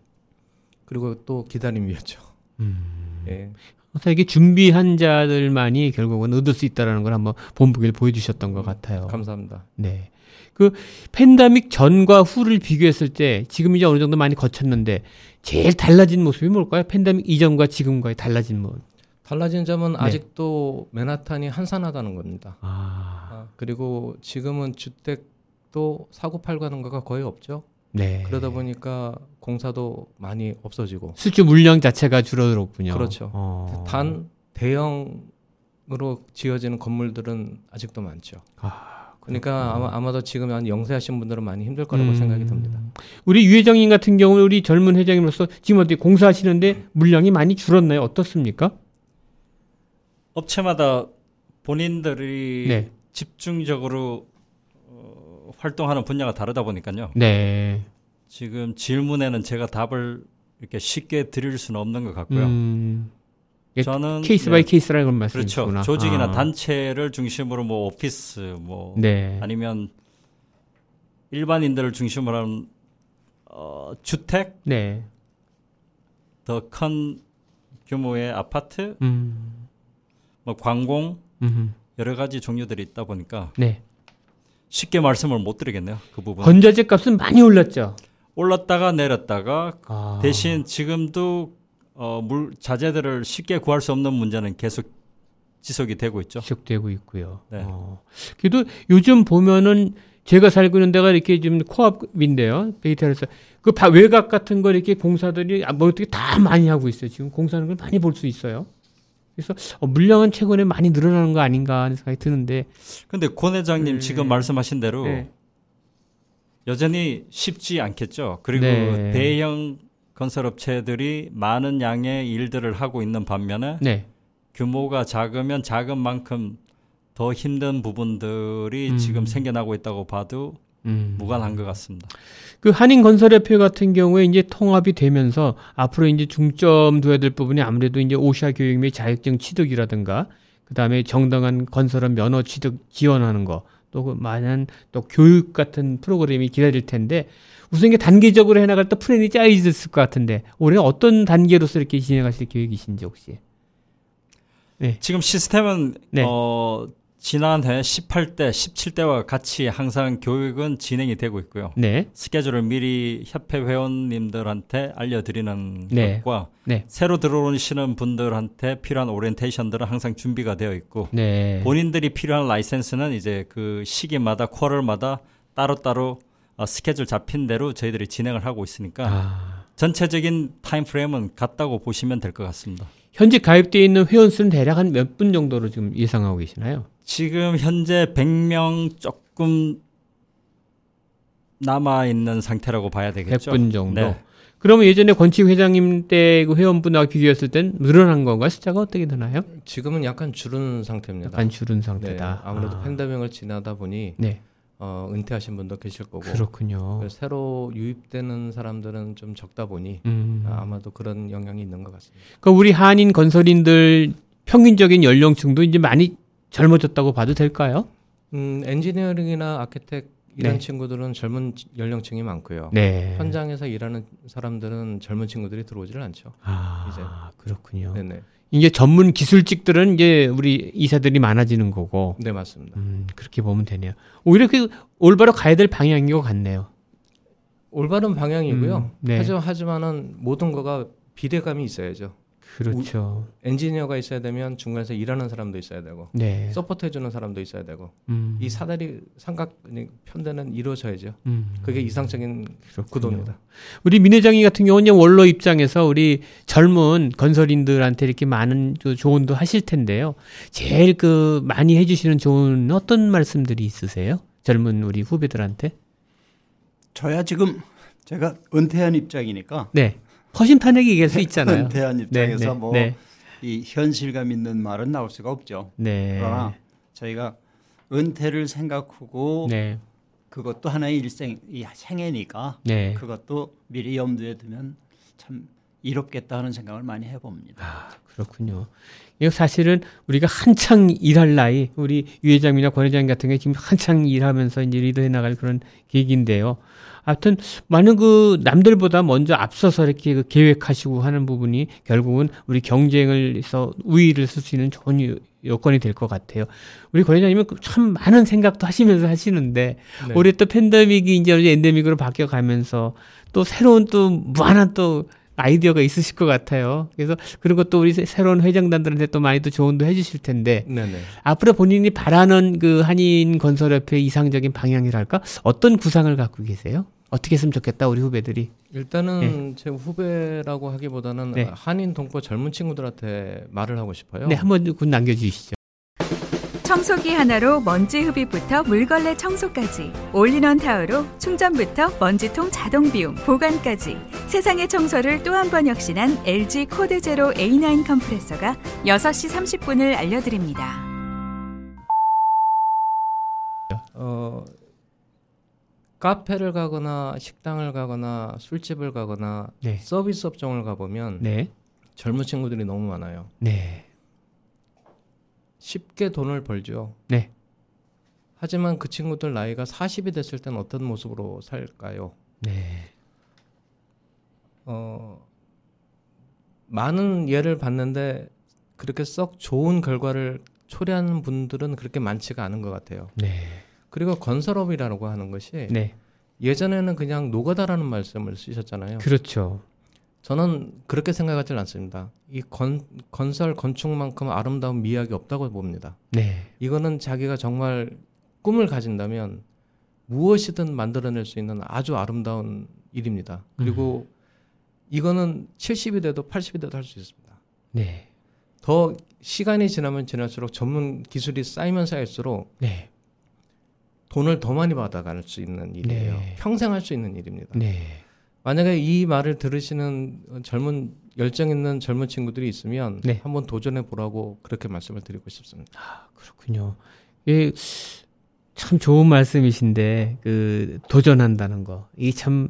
그리고 또 기다림이었죠.
음. *laughs*
예.
그래서 이게 준비한 자들만이 결국은 얻을 수 있다라는 걸 한번 본보기를 보여주셨던 것 같아요.
감사합니다.
네. 그 팬데믹 전과 후를 비교했을 때 지금 이제 어느 정도 많이 거쳤는데 제일 달라진 모습이 뭘까요? 팬데믹 이전과 지금과의 달라진 모습.
달라진 점은
네.
아직도 맨하탄이 한산하다는 겁니다.
아,
아, 그리고 지금은 주택도 사고 팔고 하는 거가 거의 없죠.
네.
그러다 보니까 공사도 많이 없어지고
수주 물량 자체가 줄어들었군요.
그렇죠.
어.
단 대형으로 지어지는 건물들은 아직도 많죠.
아,
그러니까 아마 아마도 지금 한 영세하신 분들은 많이 힘들 거라고
음.
생각이 듭니다.
우리 유 회장님 같은 경우는 우리 젊은 회장님으로서 지금 어떻게 공사하시는데 물량이 많이 줄었나요? 어떻습니까?
업체마다 본인들이
네.
집중적으로 어, 활동하는 분야가 다르다 보니까요.
네.
지금 질문에는 제가 답을 이렇게 쉽게 드릴 수는 없는 것 같고요.
음, 예,
저는
케이스
네,
by case라는 걸
그렇죠.
말씀이시구나.
조직이나
아.
단체를 중심으로 뭐 office 뭐
네.
아니면 일반인들을 중심으로 하는 어, 주택
네.
더 큰 규모의 아파트
음.
뭐 관공
음.
여러 가지 종류들이 있다 보니까
네.
쉽게 말씀을 못 드리겠네요. 그 부분.
건자재 값은 많이 올랐죠.
올랐다가 내렸다가
아.
대신 지금도 어, 물 자재들을 쉽게 구할 수 없는 문제는 계속 지속이 되고 있죠.
지속되고 있고요.
네.
어. 그래도 요즘 보면은 제가 살고 있는 데가 이렇게 지금 코앞인데요. 베이탈에서 그 바- 외곽 같은 거 이렇게 공사들이 아, 뭐 어떻게 다 많이 하고 있어요. 지금 공사하는 걸 많이 볼 수 있어요. 그래서 어, 물량은 최근에 많이 늘어나는 거 아닌가 하는 생각이 드는데.
근데 권 회장님
네.
지금 말씀하신 대로
네.
여전히 쉽지 않겠죠. 그리고
네.
대형 건설업체들이 많은 양의 일들을 하고 있는 반면에
네.
규모가 작으면 작은 만큼 더 힘든 부분들이
음.
지금 생겨나고 있다고 봐도
음.
무관한 것 같습니다.
그 한인건설협회 같은 경우에 이제 통합이 되면서 앞으로 이제 중점 둬야 될 부분이 아무래도 이제 오샤 교육 및 자격증 취득이라든가 그다음에 정당한 건설업 면허 취득 지원하는 거 또 그 많은 또 교육 같은 프로그램이 기다릴 텐데 우선 이게 단계적으로 해나갈 또 플랜이 짜여 있을 것 같은데 올해 어떤 단계로서 이렇게 진행하실 계획이신지 혹시?
지금 시스템은
네.
어, 지난해 18대, 17대와 같이 항상 교육은 진행이 되고 있고요.
네,
스케줄을 미리 협회 회원님들한테 알려드리는
네.
것과
네.
새로 들어오시는 분들한테 필요한 오리엔테이션들은 항상 준비가 되어 있고
네.
본인들이 필요한 라이센스는 이제 그 시기마다 쿼럴마다 따로따로 어, 스케줄 잡힌 대로 저희들이 진행을 하고 있으니까
아,
전체적인 타임 프레임은 같다고 보시면 될 것 같습니다.
현재 가입되어 있는 회원 수는 대략 한 몇 분 정도로 지금 예상하고 계시나요?
지금 현재 100명 조금 남아 있는 상태라고 봐야 되겠죠.
100분 정도.
네.
그러면 예전에 권칙 회장님 때 그 회원분하고 비교했을 땐 늘어난 건가요? 숫자가 어떻게 되나요?
지금은 약간 줄은 상태입니다.
약간 줄은
네,
상태다.
아무래도
아,
팬데믹을 지나다 보니
네,
어, 은퇴하신 분도 계실 거고
그렇군요.
새로 유입되는 사람들은 좀 적다 보니
음.
아, 아마도 그런 영향이 있는 것 같습니다.
그 우리 한인 건설인들 평균적인 연령층도 이제 많이 젊어졌다고 봐도 될까요?
음, 엔지니어링이나 아키텍 이런
네.
친구들은 젊은 지- 연령층이 많고요.
네.
현장에서 일하는 사람들은 젊은 친구들이 들어오질 않죠.
아,
이제.
그렇군요.
네네.
이제 전문 기술직들은 이제 우리 이사들이 많아지는 거고.
네 맞습니다.
음, 그렇게 보면 되네요. 오히려 그 올바로 가야 될 방향인 것 같네요.
올바른 방향이고요.
음, 네.
하지만 하지만은 모든 거가 비대감이 있어야죠.
그렇죠.
엔지니어가 있어야 되면 중간에서 일하는 사람도 있어야 되고
네.
support 해주는 사람도 있어야 되고
음,
이 사다리 삼각 편대는 이루어져야죠.
음,
그게 이상적인
그렇군요.
구도입니다.
우리 민 회장님 같은 경우는 원로 입장에서 우리 젊은 건설인들한테 이렇게 많은 그 조언도 하실 텐데요. 제일 그 많이 해주시는 조언 어떤 말씀들이 있으세요? 젊은 우리 후배들한테?
저야 지금 제가 은퇴한 입장이니까
네. 허심탄회하게 얘기할 수 있잖아요. *laughs*
은퇴한
네,
입장에서
네,
뭐이
네.
현실감 있는 말은 나올 수가 없죠.
네.
그러나 저희가 은퇴를 생각하고
네.
그것도 하나의 일생 이 생애니까
네.
그것도 미리 염두에 두면 참 이롭겠다 하는 생각을 많이 해봅니다.
아, 그렇군요. 이거 사실은 우리가 한창 일할 나이, 우리 유 회장이나 권 회장 같은 게 지금 한창 일하면서 이제 리더해 나갈 그런 계기인데요. 하여튼 많은 그 남들보다 먼저 앞서서 이렇게 그 계획하시고 하는 부분이 결국은 우리 경쟁을 해서 우위를 쓸 수 있는 좋은 요- 요건이 될 것 같아요. 우리 권 회장님은 그참 많은 생각도 하시면서 하시는데
네.
올해 또 팬데믹이 이제 엔데믹으로 바뀌어 가면서 또 새로운 또 무한한 또 아이디어가 있으실 것 같아요. 그래서 그런 것도 우리 새- 새로운 회장단들한테 또 많이 또 조언도 해주실 텐데
네네.
앞으로 본인이 바라는 그 한인 건설협회 이상적인 방향이랄까 어떤 구상을 갖고 계세요? 어떻게 했으면 좋겠다 우리 후배들이.
일단은 제 후배라고 하기보다는
네.
한인 동포 젊은 친구들한테 말을 하고 싶어요.
네, 한번 군 남겨주시죠.
청소기 하나로 먼지 흡입부터 물걸레 청소까지 올인원 타워로 충전부터 먼지통 자동 비움 보관까지 세상의 청소를 또 한 번 혁신한 LG 코드 제로 A9 컴프레서가 6시 30분을 알려드립니다.
어, 카페를 가거나 식당을 가거나 술집을 가거나
네.
서비스 업종을 가보면
네.
젊은 친구들이 너무 많아요.
네.
쉽게 돈을 벌죠.
네.
하지만 그 친구들 나이가 40이 됐을 땐 어떤 모습으로 살까요?
네.
어, 많은 예를 봤는데 그렇게 썩 좋은 결과를 초래하는 분들은 그렇게 많지가 않은 것 같아요.
네.
그리고 건설업이라고 하는 것이
네.
예전에는 그냥 노가다라는 말씀을 쓰셨잖아요.
그렇죠.
저는 그렇게 생각하지 않습니다. 이 건, 건설 건축만큼 아름다운 미학이 없다고 봅니다.
네.
이거는 자기가 정말 꿈을 가진다면 무엇이든 만들어낼 수 있는 아주 아름다운 일입니다. 그리고 이거는 70이 돼도 80이 돼도 할 수 있습니다.
네.
더 시간이 지나면 지날수록 전문 기술이 쌓이면 쌓일수록
네.
돈을 더 많이 받아갈 수 있는 일이에요.
네.
평생 할 수 있는 일입니다.
네.
만약에 이 말을 들으시는 젊은 열정 있는 젊은 친구들이 있으면
네.
한번 도전해 보라고 그렇게 말씀을 드리고 싶습니다.
그렇군요. 예, 참 좋은 말씀이신데 그 도전한다는 거 이게 참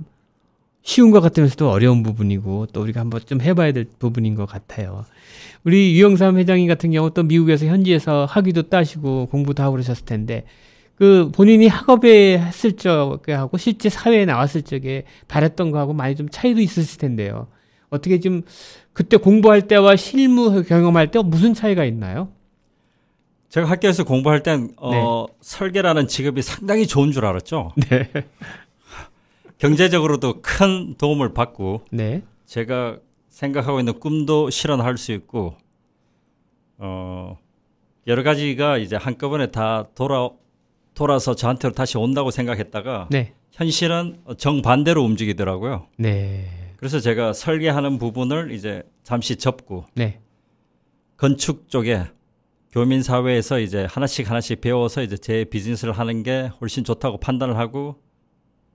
쉬운 것 같으면서도 어려운 부분이고 또 우리가 한번 좀 해봐야 될 부분인 것 같아요. 우리 유영삼 회장님 같은 경우 또 미국에서 현지에서 학위도 따시고 공부도 하고 그러셨을 텐데 그 본인이 학업에 했을 적하고 실제 사회에 나왔을 적에 바랬던 거하고 많이 좀 차이도 있으실 텐데요. 어떻게 좀 그때 공부할 때와 실무 경험할 때 무슨 차이가 있나요?
제가 학교에서 공부할 땐 어, 설계라는 직업이 상당히 좋은 줄 알았죠. *laughs*
네.
경제적으로도 큰 도움을 받고
네.
제가 생각하고 있는 꿈도 실현할 수 있고 어, 여러 가지가 이제 한꺼번에 다 돌아 돌아서 저한테로 다시 온다고 생각했다가
네.
현실은 정반대로 움직이더라고요.
네.
그래서 제가 설계하는 부분을 이제 잠시 접고
네.
건축 쪽에 교민 사회에서 이제 하나씩 하나씩 배워서 이제 제 비즈니스를 하는 게 훨씬 좋다고 판단을 하고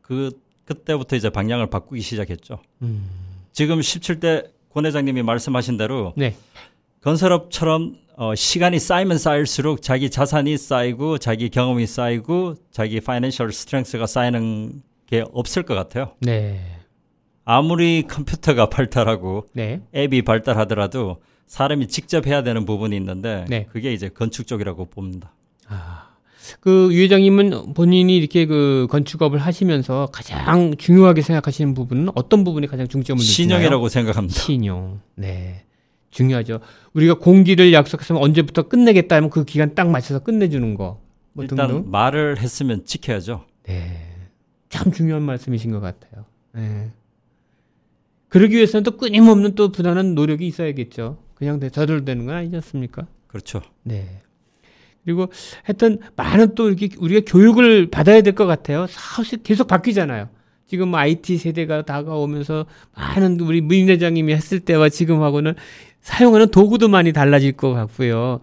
그 그때부터 이제 방향을 바꾸기 시작했죠.
음.
지금 17대 권 회장님이 말씀하신 대로
네.
건설업처럼 어, 시간이 쌓이면 쌓일수록 자기 자산이 쌓이고 자기 경험이 쌓이고 자기 파이낸셜 스트렝스가 쌓이는 게 없을 것 같아요.
네.
아무리 컴퓨터가 발달하고
네.
앱이 발달하더라도 사람이 직접 해야 되는 부분이 있는데
네.
그게 이제 건축 쪽이라고 봅니다.
아. 그 유 회장님은 본인이 이렇게 그 건축업을 하시면서 가장 중요하게 생각하시는 부분은 어떤 부분이 가장 중점을 두시나요?
신용이라고 생각합니다.
신용. 네. 중요하죠. 우리가 공기를 약속했으면 언제부터 끝내겠다 하면 그 기간 딱 맞춰서 끝내주는 거. 뭐
일단
등등.
말을 했으면 지켜야죠.
네. 참 중요한 말씀이신 것 같아요. 네. 그러기 위해서는 또 끊임없는 또 부단한 노력이 있어야겠죠. 그냥 저절로 되는 건 아니지 않습니까?
그렇죠.
네. 그리고 하여튼 많은 또 이렇게 우리가 교육을 받아야 될 것 같아요. 사실 계속 바뀌잖아요. 지금 뭐 IT 세대가 다가오면서 많은 우리 무임 회장님이 했을 때와 지금하고는 사용하는 도구도 많이 달라질 것 같고요.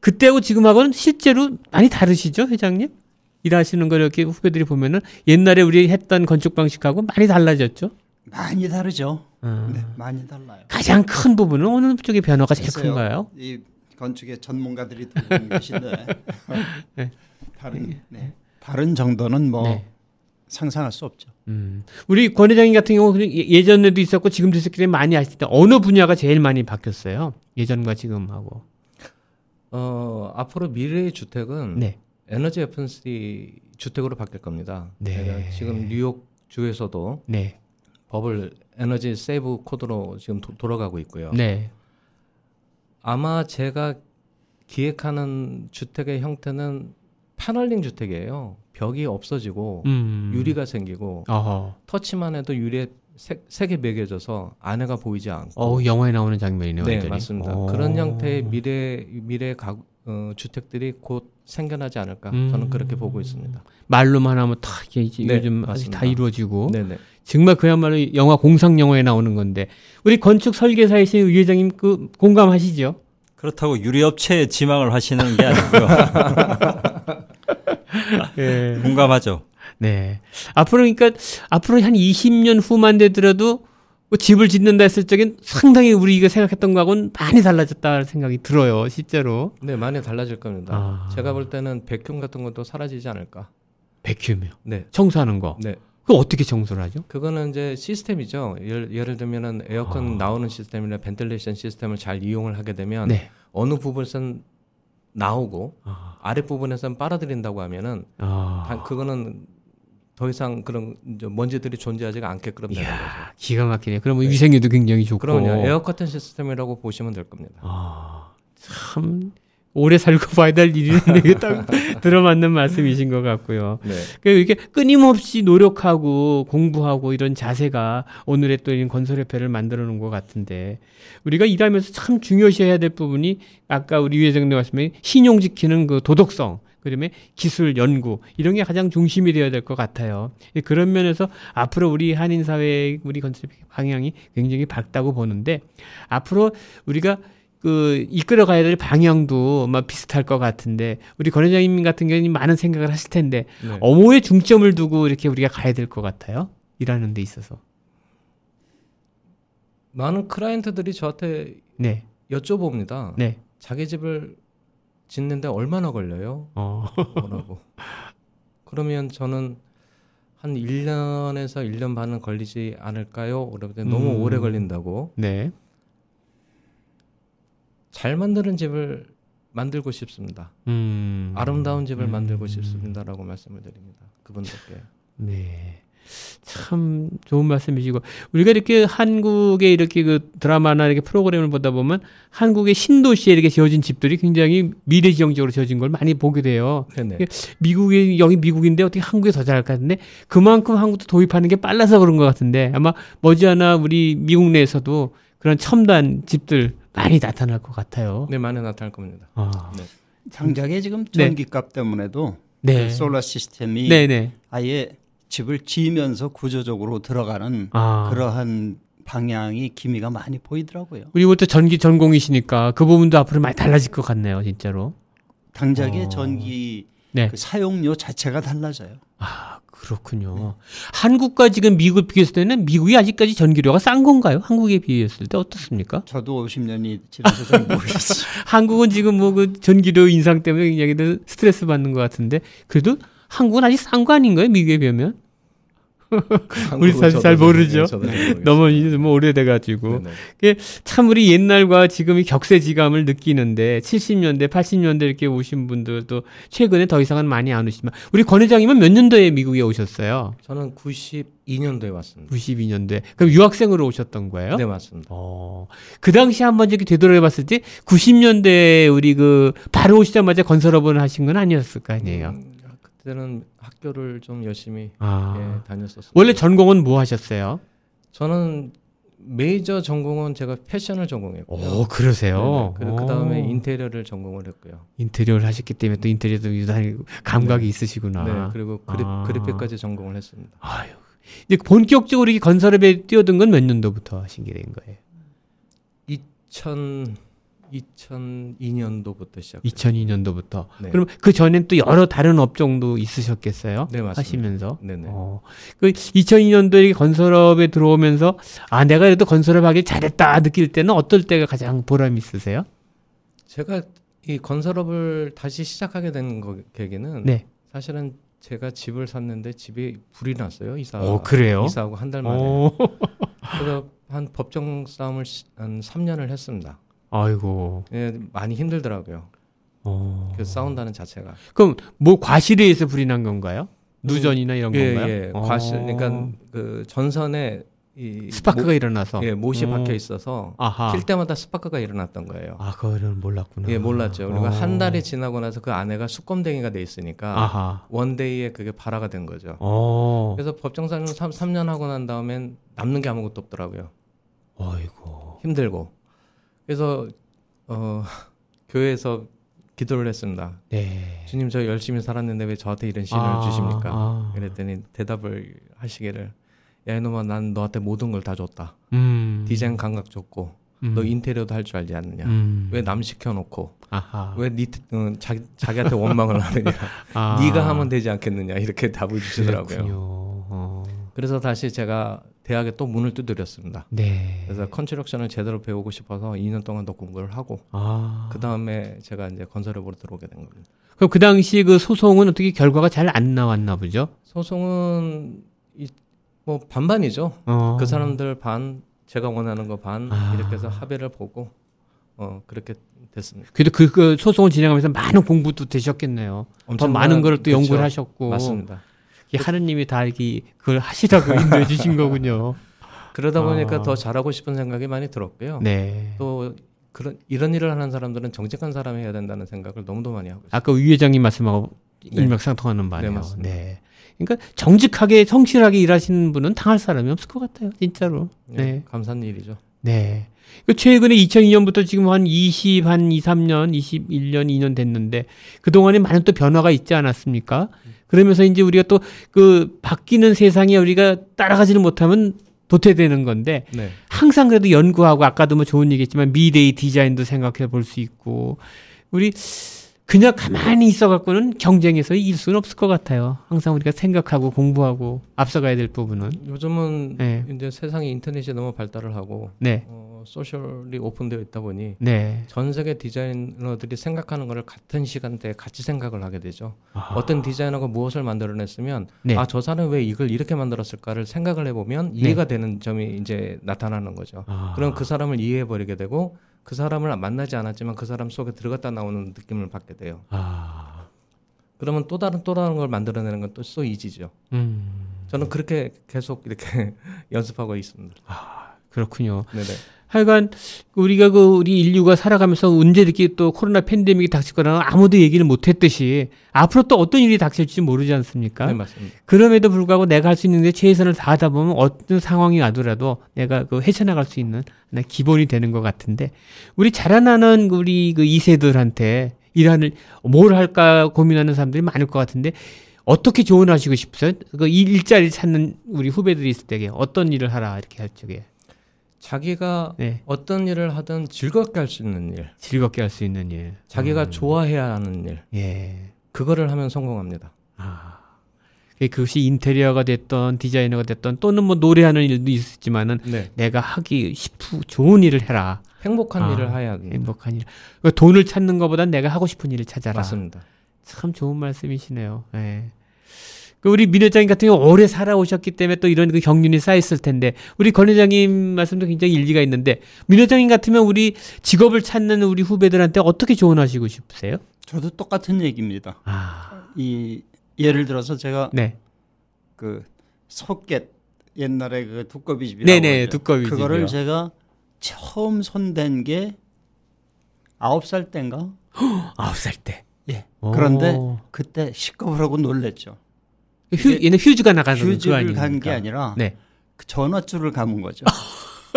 그때하고 지금하고는 실제로 많이 다르시죠, 회장님? 일하시는 걸 이렇게 후배들이 보면은 옛날에 우리 했던 건축 방식하고 많이 달라졌죠.
많이 다르죠.
어.
네, 많이 달라요.
가장 큰 부분은 어느 쪽의 변화가 제일 큰가요?
이 건축의 전문가들이 듣고 계신데 *laughs*
네.
다른 네. 다른 정도는 뭐
네.
상상할 수 없죠.
음. 우리 권 회장님 같은 경우 는 예- 예전에도 있었고 지금도 있었기 때문에 많이 아실 때 어느 분야가 제일 많이 바뀌었어요? 예전과 지금하고.
어, 앞으로 미래의 주택은
네.
에너지 에펀시 주택으로 바뀔 겁니다.
네.
지금 뉴욕 주에서도
네.
법을 에너지 세이브 코드로 지금 도, 돌아가고 있고요.
네.
아마 제가 기획하는 주택의 형태는 패널링 주택이에요. 벽이 없어지고
음.
유리가 생기고
어허.
터치만 해도 유리에 색, 색이 매겨져서 안에가 보이지 않고
어, 영화에 나오는 장면이네요.
네
완전히.
맞습니다.
오.
그런 형태의 미래 미래 가, 어, 주택들이 곧 생겨나지 않을까
음.
저는 그렇게 보고 있습니다.
말로만 하면 다 이게 이제
네,
요즘
맞습니다.
다 이루어지고
네네.
정말 그야말로 영화 공상 영화에 나오는 건데 우리 건축 설계사이신 유 회장님 그 공감하시죠?
그렇다고 유리업체에 지망을 하시는 게 아니고요. *laughs* *laughs*
예.
공감하죠.
네. 앞으로 그러니까 앞으로 한 20년 후만 되더라도 뭐 집을 짓는다 했을 적엔 상당히 우리가 생각했던 거하고는 많이 달라졌다 생각이 들어요, 실제로.
네, 많이 달라질 겁니다.
아.
제가 볼 때는 백큐ම් 같은 것도 사라지지 않을까.
백큐이요.
네.
청소하는 거.
네.
그 어떻게 청소를 하죠?
그거는 이제 시스템이죠. 예를, 예를 들면은 에어컨
아.
나오는 시스템이나 벤틸레이션 시스템을 잘 이용을 하게 되면
네.
어느 부분에선 나오고
아.
아랫 부분에선 빨아들인다고 하면은
아.
다- 그거는 더 이상 그런 먼지들이 존재하지 가 않게끔 되는 거죠.
기가 막히네. 그러면 위생에도 굉장히 좋고.
그럼요. 에어 커튼 시스템이라고 보시면 될 겁니다.
아, 참 오래 살고 봐야 될 이게 딱 *laughs* 들어맞는 말씀이신 것 같고요.
네.
그 이렇게 끊임없이 노력하고 공부하고 이런 자세가 오늘의 또 이런 건설협회를 만들어 놓은 것 같은데 우리가 일하면서 참 중요시해야 될 부분이 아까 우리 유 회장님 말씀에 신용 지키는 그 도덕성 그다음에 기술 연구 이런 게 가장 중심이 되어야 될 것 같아요. 예, 그런 면에서 앞으로 우리 한인 사회 우리 건설 방향이 굉장히 밝다고 보는데 앞으로 우리가 그 이끌어 가야 될 방향도 막 비슷할 것 같은데 우리 권 회장님 같은 경우는 많은 생각을 하실 텐데
네.
어모에 중점을 두고 이렇게 우리가 가야 될 것 같아요. 일하는 데 있어서.
많은 클라이언트들이 저한테
네.
여쭤봅니다.
네.
자기 집을 짓는데 얼마나 걸려요?
어.
뭐라고. 그러면 저는 한 1년에서 1년 반은 걸리지 않을까요? 그러면 너무
음.
오래 걸린다고.
네.
잘 만드는 집을 만들고 싶습니다.
음.
아름다운 집을
음.
만들고 싶습니다라고 말씀을 드립니다. 그분들께.
네. 참 좋은 말씀이시고 우리가 이렇게 한국의 이렇게 그 드라마나 이렇게 프로그램을 보다 보면 한국의 신도시에 이렇게 지어진 집들이 굉장히 미래지향적으로 지어진 걸 많이 보게 돼요.
네네.
미국이 여기 미국인데 어떻게 한국에 더 잘할 것 같은데 그만큼 한국도 도입하는 게 빨라서 그런 것 같은데 아마 머지않아 우리 미국 내에서도 그런 첨단 집들 많이 나타날 것 같아요.
네, 많이 나타날 겁니다.
아,
장작의 지금
네.
전기값 때문에도
네.
그 솔라 시스템이
네네.
아예 집을 지으면서 구조적으로 들어가는
아.
그러한 방향이 기미가 많이 보이더라고요.
우리 부터 전기 전공이시니까 그 부분도 앞으로 많이 달라질 것 같네요, 진짜로.
당장의
어.
전기
네.
그 사용료 자체가 달라져요.
아, 그렇군요. 한국과 지금 미국을 비교했을 때는 미국이 아직까지 전기료가 싼 건가요? 한국에 비했을 때 어떻습니까?
저도 50년이 지나서 잘 *laughs* 모르겠어요.
한국은 지금 뭐 그 전기료 인상 때문에 굉장히 스트레스 받는 것 같은데 그래도 한국은 아직 싼 거 아닌가요? 미국에 비하면? 우리 사실 잘 모르죠. 너무 이제 뭐 오래돼가지고
네네.
참 우리 옛날과 지금이 격세지감을 느끼는데 70년대, 80년대 이렇게 오신 분들도 최근에 더 이상은 많이 안 오시지만 우리 권 회장님은 몇 년도에 미국에 오셨어요?
저는 92년도에 왔습니다.
92년도에. 그럼 유학생으로 오셨던 거예요?
네, 맞습니다.
어, 그 당시 한번 이렇게 되돌아봤을 때 90년대에 우리 그 바로 오시자마자 건설업을 하신 건 아니었을 거 아니에요?
음, 그 때는 학교를 좀 열심히
아.
예, 다녔었어요.
원래 전공은 뭐 하셨어요?
저는 메이저 전공은 제가 패션을 전공했고요.
오, 그러세요?
네네. 그리고 그 다음에
오.
인테리어를 전공을 했고요.
인테리어를 하셨기 때문에 또 인테리어도 유단히 감각이 있으시구나.
네, 그리고 그립,
아.
그래픽까지 전공을 했습니다.
아유. 이제 본격적으로 이 건설업에 뛰어든 건 몇 년도부터 하신 게 된 거예요?
2000 2002년도부터 시작.
2002년도부터.
네.
그럼 그 전엔 또 여러 다른 업종도 있으셨겠어요?
네, 맞습니다.
하시면서.
네네.
어. 그 2002년도에 건설업에 들어오면서 아 내가 그래도 건설업 하길 잘했다 느낄 때는 어떨 때가 가장 보람 있으세요?
제가 이 건설업을 다시 시작하게 된 거, 계기는
네.
사실은 제가 집을 샀는데 집이 불이 났어요. 이사.
어 그래요?
이사하고 한 달 만에.
어.
그래서 한 법정 싸움을 시- 한 3년을 했습니다.
아이고.
예, 많이 힘들더라고요.
어.
그 싸운다는 자체가.
그럼 뭐 과실에 의해서 불이 난 건가요? 누전이나 이런
예,
건가요?
예.
어.
과실. 그러니까 그 전선에 이
스파크가
모,
일어나서.
예, 못이
음.
박혀 있어서
아하.
킬 때마다 스파크가 일어났던 거예요.
아, 그거는 몰랐구나.
예, 몰랐죠. 그리고
어.
한 달이 지나고 나서 그 아내가 숯검댕이가 돼 있으니까
아하.
one day에 그게 발화가 된 거죠.
어.
그래서 법정 싸움은 3, 3년 하고 난 다음엔 남는 게 아무것도 없더라고요.
아이고.
힘들고. 그래서 어 *laughs* 교회에서 기도를 했습니다.
네.
주님 저 열심히 살았는데 왜 저한테 이런 시련을
아,
주십니까?
아.
그랬더니 대답을 하시기를 야 이놈아 난 너한테 모든 걸 다 줬다.
음.
디자인 감각 줬고
음.
너 인테리어도 할 줄 알지 않느냐?
음.
왜남 시켜놓고
아하.
왜 니, 어, 자기, 자기한테 원망을 하느냐? *laughs*
아.
네가 하면 되지 않겠느냐? 이렇게 답을 주시더라고요.
어.
그래서 다시 제가 대학에 또 문을 두드렸습니다.
네.
그래서 construction을 제대로 배우고 싶어서 2년 동안 더 공부를 하고
아.
그 다음에 제가 이제 건설업으로 들어오게 된 겁니다.
그럼 그 당시 그 소송은 어떻게 결과가 잘 안 나왔나 보죠?
소송은 이, 뭐 반반이죠.
어.
그 사람들 반, 제가 원하는 거반
아.
이렇게 해서 합의를 보고 어 그렇게 됐습니다.
그래도 그, 그 소송을 진행하면서 많은 공부도 되셨겠네요. 더
엄청난-
많은 걸또 연구를
그렇죠.
하셨고.
맞습니다.
이게 하느님이 다 이렇게 그걸 하시라고 *laughs* 인도해 주신 거군요.
그러다 보니까
아.
더 잘하고 싶은 생각이 많이 들었고요.
네.
또 그런 이런 일을 하는 사람들은 정직한 사람이 해야 된다는 생각을 너무도 많이 하고 있어요.
아까 위 회장님 말씀하고
네.
일맥상통하는. 네,
맞습니다.
네. 그러니까 정직하게 성실하게 일하시는 분은 당할 사람이 없을 것 같아요. 진짜로.
네.
네.
감사한 일이죠.
네. 그 최근에 2002년부터 지금 한 20, 한 2, 3년, 21년, 2년 됐는데 그동안에 많은 또 변화가 있지 않았습니까? 그러면서 이제 우리가 또 그 바뀌는 세상에 우리가 따라가지를 못하면 도태되는 건데
네.
항상 그래도 연구하고 아까도 뭐 좋은 얘기했지만 미래의 디자인도 생각해 볼 수 있고 우리 그냥 가만히 있어 갖고는 경쟁에서 이길 수는 없을 것 같아요. 항상 우리가 생각하고 공부하고 앞서가야 될 부분은
요즘은
네.
이제 세상이 인터넷이 너무 발달을 하고
네.
어, 소셜이 오픈되어 있다 보니
네.
전 세계 디자이너들이 생각하는 거를 같은 시간대에 같이 생각을 하게 되죠.
아.
어떤 디자이너가 무엇을 만들어냈으면
네.
아저 사람이 왜 이걸 이렇게 만들었을까를 생각을 해보면 이해가 되는 점이 이제 나타나는 거죠.
아.
그럼 그 사람을 이해해 버리게 되고 그 사람을 만나지 않았지만 그 사람 속에 들어갔다 나오는 느낌을 받게 돼요.
아.
그러면 또 다른 또 다른 걸 만들어내는 건 또 소이지죠.
음.
저는 그렇게 계속 이렇게 *laughs* 연습하고 있습니다.
그렇군요.
네네.
하여간 우리가 그 우리 인류가 살아가면서 언제 이렇게 또 코로나 팬데믹이 닥칠 거라는 아무도 얘기를 못 했듯이 앞으로 또 어떤 일이 닥칠지 모르지 않습니까?
네 맞습니다.
그럼에도 불구하고 내가 할 수 있는 데 최선을 다하다 보면 어떤 상황이 와더라도 내가 그 헤쳐나갈 수 있는 기본이 되는 것 같은데 우리 자라나는 우리 그 2세들한테 일하는 뭘 할까 고민하는 사람들이 많을 것 같은데 어떻게 조언하시고 싶으세요? 그 일- 일자리 찾는 우리 후배들이 있을 때에 어떤 일을 하라 이렇게 할 적에
자기가
네.
어떤 일을 하든 즐겁게 할 수 있는 일,
즐겁게 할 수 있는 일.
자기가
음.
좋아해야 하는 일,
예.
그거를 하면 성공합니다.
아. 그- 그것이 인테리어가 됐던 디자이너가 됐던 또는 뭐 노래하는 일도 있었지만은
네.
내가 하기 싶은 좋은 일을 해라.
행복한
아,
일을 해야 합니다.
행복한 일. 그 돈을 찾는 것보단 내가 하고 싶은 일을 찾아라.
맞습니다.
참 좋은 말씀이시네요. 예. 그 우리 민 회장님 같은 경우 오래 살아오셨기 때문에 또 이런 그 경륜이 쌓였을 텐데 우리 권 회장님 말씀도 굉장히 일리가 있는데 민 회장님 같으면 우리 직업을 찾는 우리 후배들한테 어떻게 조언하시고 싶으세요?
저도 똑같은 얘기입니다.
아,
이 예를 들어서 제가
네,
그 소켓 옛날에 그 두꺼비 집이라고
네네. 두꺼비
그거를
집이요.
제가 처음 손댄 게 아홉 살 때인가? *gasps*
아홉 살 때.
예.
오.
그런데 그때 시끄러우라고 놀랬죠.
휴, 얘는 휴즈가 나가는 거
휴즈를? 간 게 아니라
네.
그 전화줄을 감은 거죠. *laughs*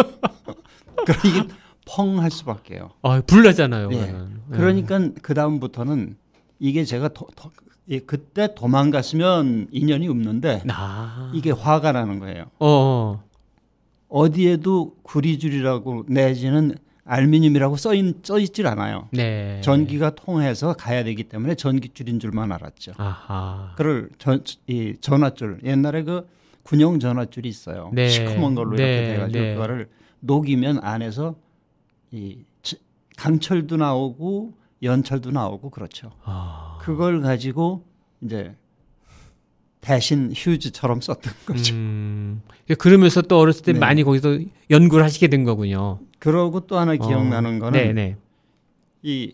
그럼 이게 펑 할 수밖에요.
아, 불나잖아요.
예.
그거는.
그러니까 그 다음부터는 이게 제가 도, 도- 예, 그때 도망갔으면 인연이 없는데
아,
이게 화가 나는 거예요.
어, 어.
어디에도 구리줄이라고 내지는 알루미늄이라고 써 있, 써 있질 않아요.
네.
전기가 통해서 가야 되기 때문에 전기줄인 줄만 알았죠.
아하.
그걸 전, 이 전화줄 옛날에 그 군용 전화줄이 있어요.
네.
시커먼 걸로
네,
이렇게 돼가지고
네.
그거를 녹이면 안에서 이 지- 강철도 나오고 연철도 나오고 그렇죠.
아.
그걸 가지고 이제 대신 휴즈처럼 썼던 *laughs* 거죠.
음. 그러면서 또 어렸을 때
네.
많이 거기서 연구를 하시게 된 거군요.
그러고 또 하나 기억나는
어.
거는
네, 네.
이,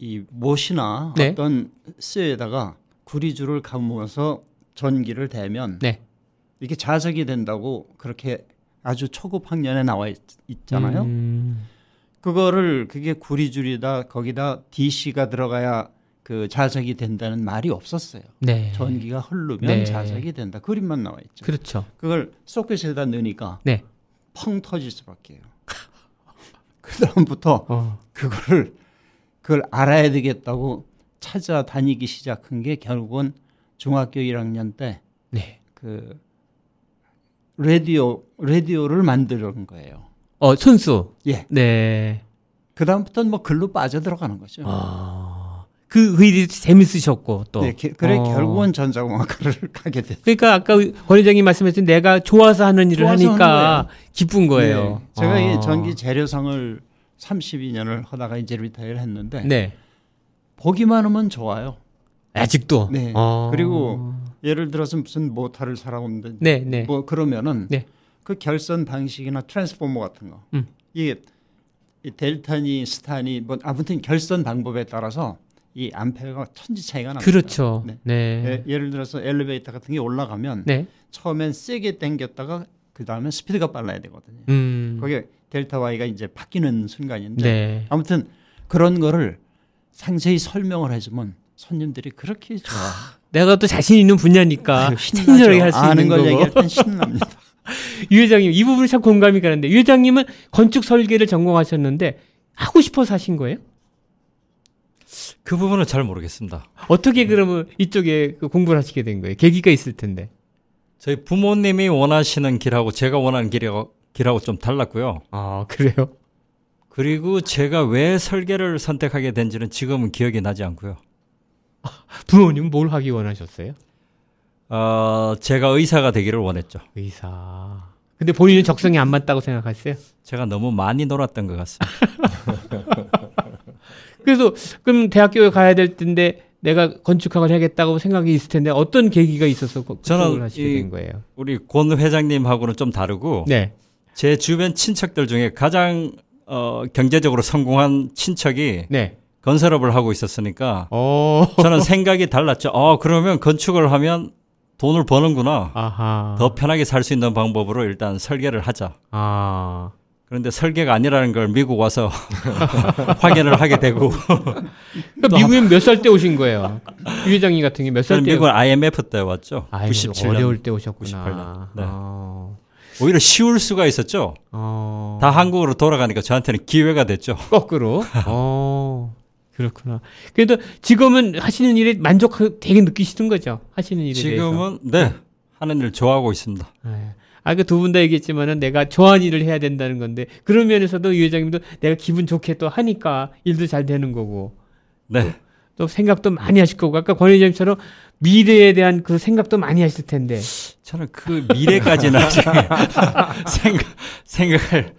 이 못이나
네.
어떤 쇠에다가 구리줄을 감아서 전기를 대면
네.
이게 자석이 된다고 그렇게 아주 초급 학년에 나와 있, 잖아요
음.
그거를 그게 구리줄이다 거기다 DC가 들어가야 그 자석이 된다는 말이 없었어요.
네.
전기가 흐르면
네.
자석이 된다. 그림만 나와 있죠.
그렇죠.
그걸 소켓에다 넣으니까
네.
펑 터질 수밖에요. *laughs* 그 다음부터
어.
그거를 그걸 알아야 되겠다고 찾아다니기 시작한 게 결국은 중학교 1학년 때그
네.
라디오 라디오를 만드는 거예요.
어, 손수.
예.
네.
그 다음부터는 뭐 글로 빠져 들어가는 거죠.
아. 그, 그 일이 재밌으셨고, 또.
네, 게- 그래
어.
결국은 전자공학과를 *laughs* 가게 됐죠.
그러니까 아까 권 회장님 말씀하신 내가 좋아서 하는 일을
좋아서
하니까
하는
기쁜 거예요.
네, 제가
아.
이 전기 재료상을 32년을 하다가 이제 retire를 했는데
네.
보기만 하면 좋아요.
아직도.
네.
어.
그리고 예를 들어서 무슨 모터를 사러 오는데
네, 네.
뭐 그러면은
네.
그 결선 방식이나 트랜스포머 같은 거
음.
이게 이 델타니 스타니 뭐 아무튼 결선 방법에 따라서 이 암페어가 천지 차이가 납니다.
그렇죠.
네.
네.
예, 예를 들어서 엘리베이터 같은 게 올라가면
네.
처음엔 세게 당겼다가 그 다음에 스피드가 빨라야 되거든요.
음.
그게 델타 Y가 이제 바뀌는 순간인데
네.
아무튼 그런 거를 상세히 설명을 해주면 손님들이 그렇게 좋아.
내가 또 자신 있는 분야니까 *laughs* 친절하게 할 수 있는
걸
거고.
얘기할 땐 신납니다. *laughs*
유 회장님 이 부분이 참 공감이 가는데 유 회장님은 건축 설계를 전공하셨는데 하고 싶어서 하신 거예요?
그 부분은 잘 모르겠습니다.
어떻게 그러면 이쪽에 그 공부를 하시게 된 거예요? 계기가 있을 텐데.
저희 부모님이 원하시는 길하고 제가 원하는 길하고, 길하고 좀 달랐고요.
아 그래요?
그리고 제가 왜 설계를 선택하게 된지는 지금은 기억이 나지 않고요.
부모님 뭘 하기 원하셨어요?
어, 제가 의사가 되기를 원했죠.
의사. 근데 본인은 적성이 안 맞다고 생각하세요?
제가 너무 많이 놀았던 것 같습니다. *laughs*
그래서 그럼 대학교에 가야 될 텐데 내가 건축학을 해야겠다고 생각이 있을 텐데 어떤 계기가 있어서 그-
저는
하시게
이-
된 거예요?
우리 권 회장님하고는 좀 다르고
네.
제 주변 친척들 중에 가장 어, 경제적으로 성공한 친척이
네.
건설업을 하고 있었으니까
어.
저는 생각이 달랐죠. 어, 그러면 건축을 하면 돈을 버는구나.
아하.
더 편하게 살 수 있는 방법으로 일단 설계를 하자.
아.
그런데 설계가 아니라는 걸 미국 와서 *laughs* 확인을 하게 되고
그러니까 미국에 몇 살 때 오신 거예요? 유 회장님 같은 게 몇 살 때?
미국은 IMF 때 왔죠.
아이,
97년.
어려울 때 오셨구나.
98년. 네.
어.
오히려 쉬울 수가 있었죠.
어.
다 한국으로 돌아가니까 저한테는 기회가 됐죠.
거꾸로. 어. 그렇구나. 그래도 지금은 하시는 일에 만족 되게 느끼시는 거죠? 하시는 일에 대해서.
지금은 네 하는 일 좋아하고 있습니다.
네. 아, 그두분 다 얘기했지만은 내가 좋아하는 일을 해야 된다는 건데 그런 면에서도 유 회장님도 내가 기분 좋게 또 하니까 일도 잘 되는 거고.
네.
또 생각도 많이 하실 거고. 아까 권 회장님처럼 미래에 대한 그 생각도 많이 하실 텐데.
저는 그 미래까지는 *laughs* 생각 생각을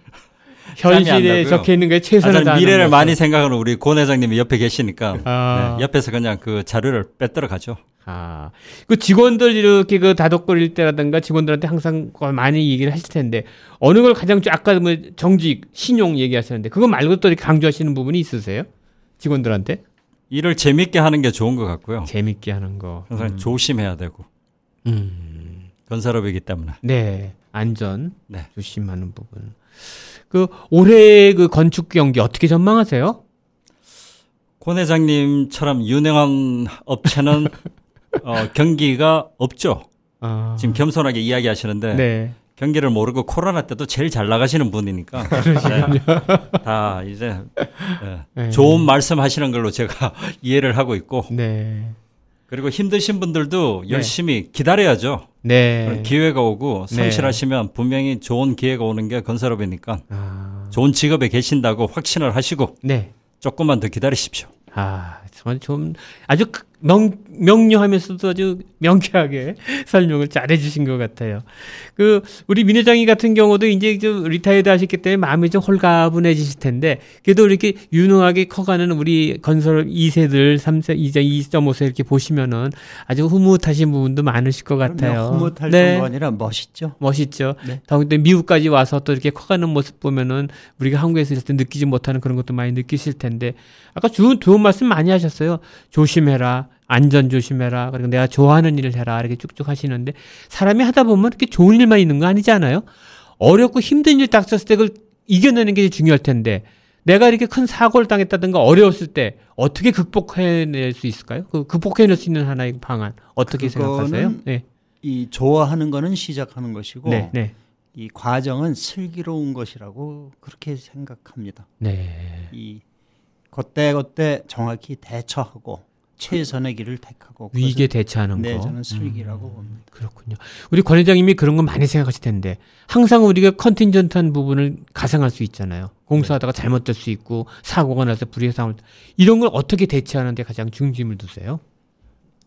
현실에. 적혀 있는
아,
최선을
저는
다하는
미래를. 많이 생각하는 우리 권 회장님이 옆에 계시니까
아.
네, 옆에서 그냥 그 자료를 빼들어 가죠.
아, 그 직원들 이렇게 그 다독거릴 때라든가 직원들한테 항상 그 많이 얘기를 하실 텐데 어느 걸 가장 좀 아까 뭐 정직, 신용 얘기하셨는데 그거 말고 또 강조하시는 부분이 있으세요? 직원들한테
일을 재밌게 하는 게 좋은 것 같고요.
재밌게 하는 거.
항상 조심해야 되고
음.
건설업이기 때문에.
네, 안전
네.
조심하는 부분. 그 올해 그 건축 경기 어떻게 전망하세요?
권 회장님처럼 유능한 업체는 *laughs* 어, 경기가 없죠.
아,
지금 겸손하게 이야기하시는데
네.
경기를 모르고 코로나 때도 제일 잘 나가시는 분이니까 *laughs* 네. 다 이제 네.
네.
좋은 말씀하시는 걸로 제가 *laughs* 이해를 하고 있고
네.
그리고 힘드신 분들도
네.
열심히 기다려야죠.
네.
기회가 오고
네.
성실하시면 분명히 좋은 기회가 오는 게 건설업이니까
아,
좋은 직업에 계신다고 확신을 하시고
네.
조금만 더 기다리십시오.
아, 정말 좀 아주 크- 명, 명료하면서도 아주 명쾌하게 *laughs* 설명을 잘 해주신 것 같아요. 그, 우리 민 회장님 같은 경우도 이제 좀 retired 하셨기 때문에 마음이 좀 홀가분해지실 텐데, 그래도 이렇게 유능하게 커가는 우리 건설 2세들, 3세, 이제 2.5세 이렇게 보시면은 아주 흐뭇하신 부분도 많으실 것 같아요.
흐뭇할
네.
정도가 아니라 멋있죠.
멋있죠.
네.
더군다나 미국까지 와서 또 이렇게 커가는 모습 보면은 우리가 한국에서 있을 때 느끼지 못하는 그런 것도 많이 느끼실 텐데 아까 좋은 좋은 말씀 많이 하셨어요. 조심해라. 안전 조심해라. 그리고 내가 좋아하는 일을 해라. 이렇게 쭉쭉 하시는데 사람이 하다 보면 이렇게 좋은 일만 있는 거 아니지 않아요? 어렵고 힘든 일 닥쳤을 때 그걸 이겨내는 게 중요할 텐데 내가 이렇게 큰 사고를 당했다든가 어려웠을 때 어떻게 극복해낼 수 있을까요? 그 극복해낼 수 있는 하나의 방안 어떻게 생각하세요? 네,
이 좋아하는 거는 시작하는 것이고
네, 네,
이 과정은 슬기로운 것이라고 그렇게 생각합니다.
네.
이 그때 그때 정확히 대처하고 최선의 길을 택하고
위기에 대처하는
네,
거.
저는 슬기라고
음,
봅니다.
그렇군요. 우리 권 회장님이 그런 거 많이 생각하실 텐데 항상 우리가 컨틴전트한 부분을 가상할 수 있잖아요. 공사하다가 잘못될 수 있고 사고가 나서 불의의 상황 이런 걸 어떻게 대처하는데 가장 중심을 두세요?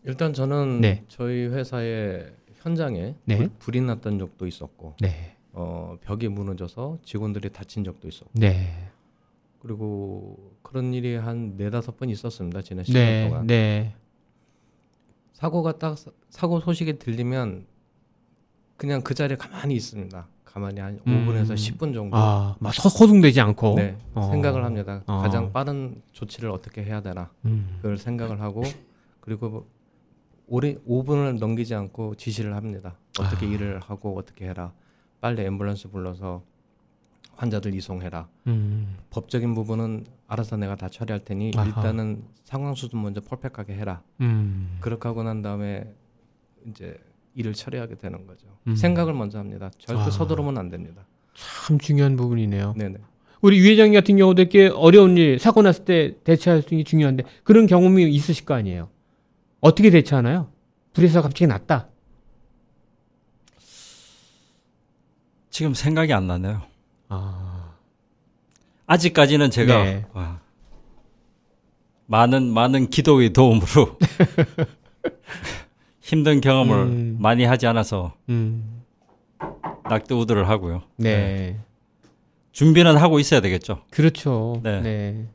일단 저는
네.
저희 회사의 현장에
네.
불, 불이 났던 적도 있었고
네,
어, 벽이 무너져서 직원들이 다친 적도 있었고
네,
그리고 그런 일이 한 네다섯 번 있었습니다 지난 10년
네,
동안
네,
사고가 딱 사- 사고 소식이 들리면 그냥 그 자리에 가만히 있습니다 가만히 한
음.
5분에서 10분 정도
아, 막 서- 허둥대지 않고.
네,
어.
생각을 합니다
어.
가장 빠른 조치를 어떻게 해야 되나
음.
그걸 생각을 하고 그리고 오래 5분을 넘기지 않고 지시를 합니다. 어떻게
아.
일을 하고 어떻게 해라. 빨리 앰뷸런스 불러서 환자들 이송해라.
음.
법적인 부분은 알아서 내가 다 처리할 테니
아하.
일단은 상황 수준 먼저 퍼펙하게 해라.
음.
그렇게 하고 난 다음에 이제 일을 처리하게 되는 거죠.
음.
생각을 먼저 합니다. 절대
아.
서두르면 안 됩니다.
참 중요한 부분이네요.
네네.
우리 유 회장 같은 경우도 이렇게 어려운 일 사고 났을 때 대처할 수 있는 게 중요한데 그런 경험이 있으실 거 아니에요. 어떻게 대처하나요? 불에서 갑자기 났다.
지금 생각이 안 나네요.
아,
아직까지는 제가
네.
와, 많은 많은 기도의 도움으로 *laughs* 힘든 경험을
음.
많이 하지 않아서
음,
낙두우드를 하고요.
네.
준비는 하고 있어야 되겠죠.
그렇죠. 네.
네.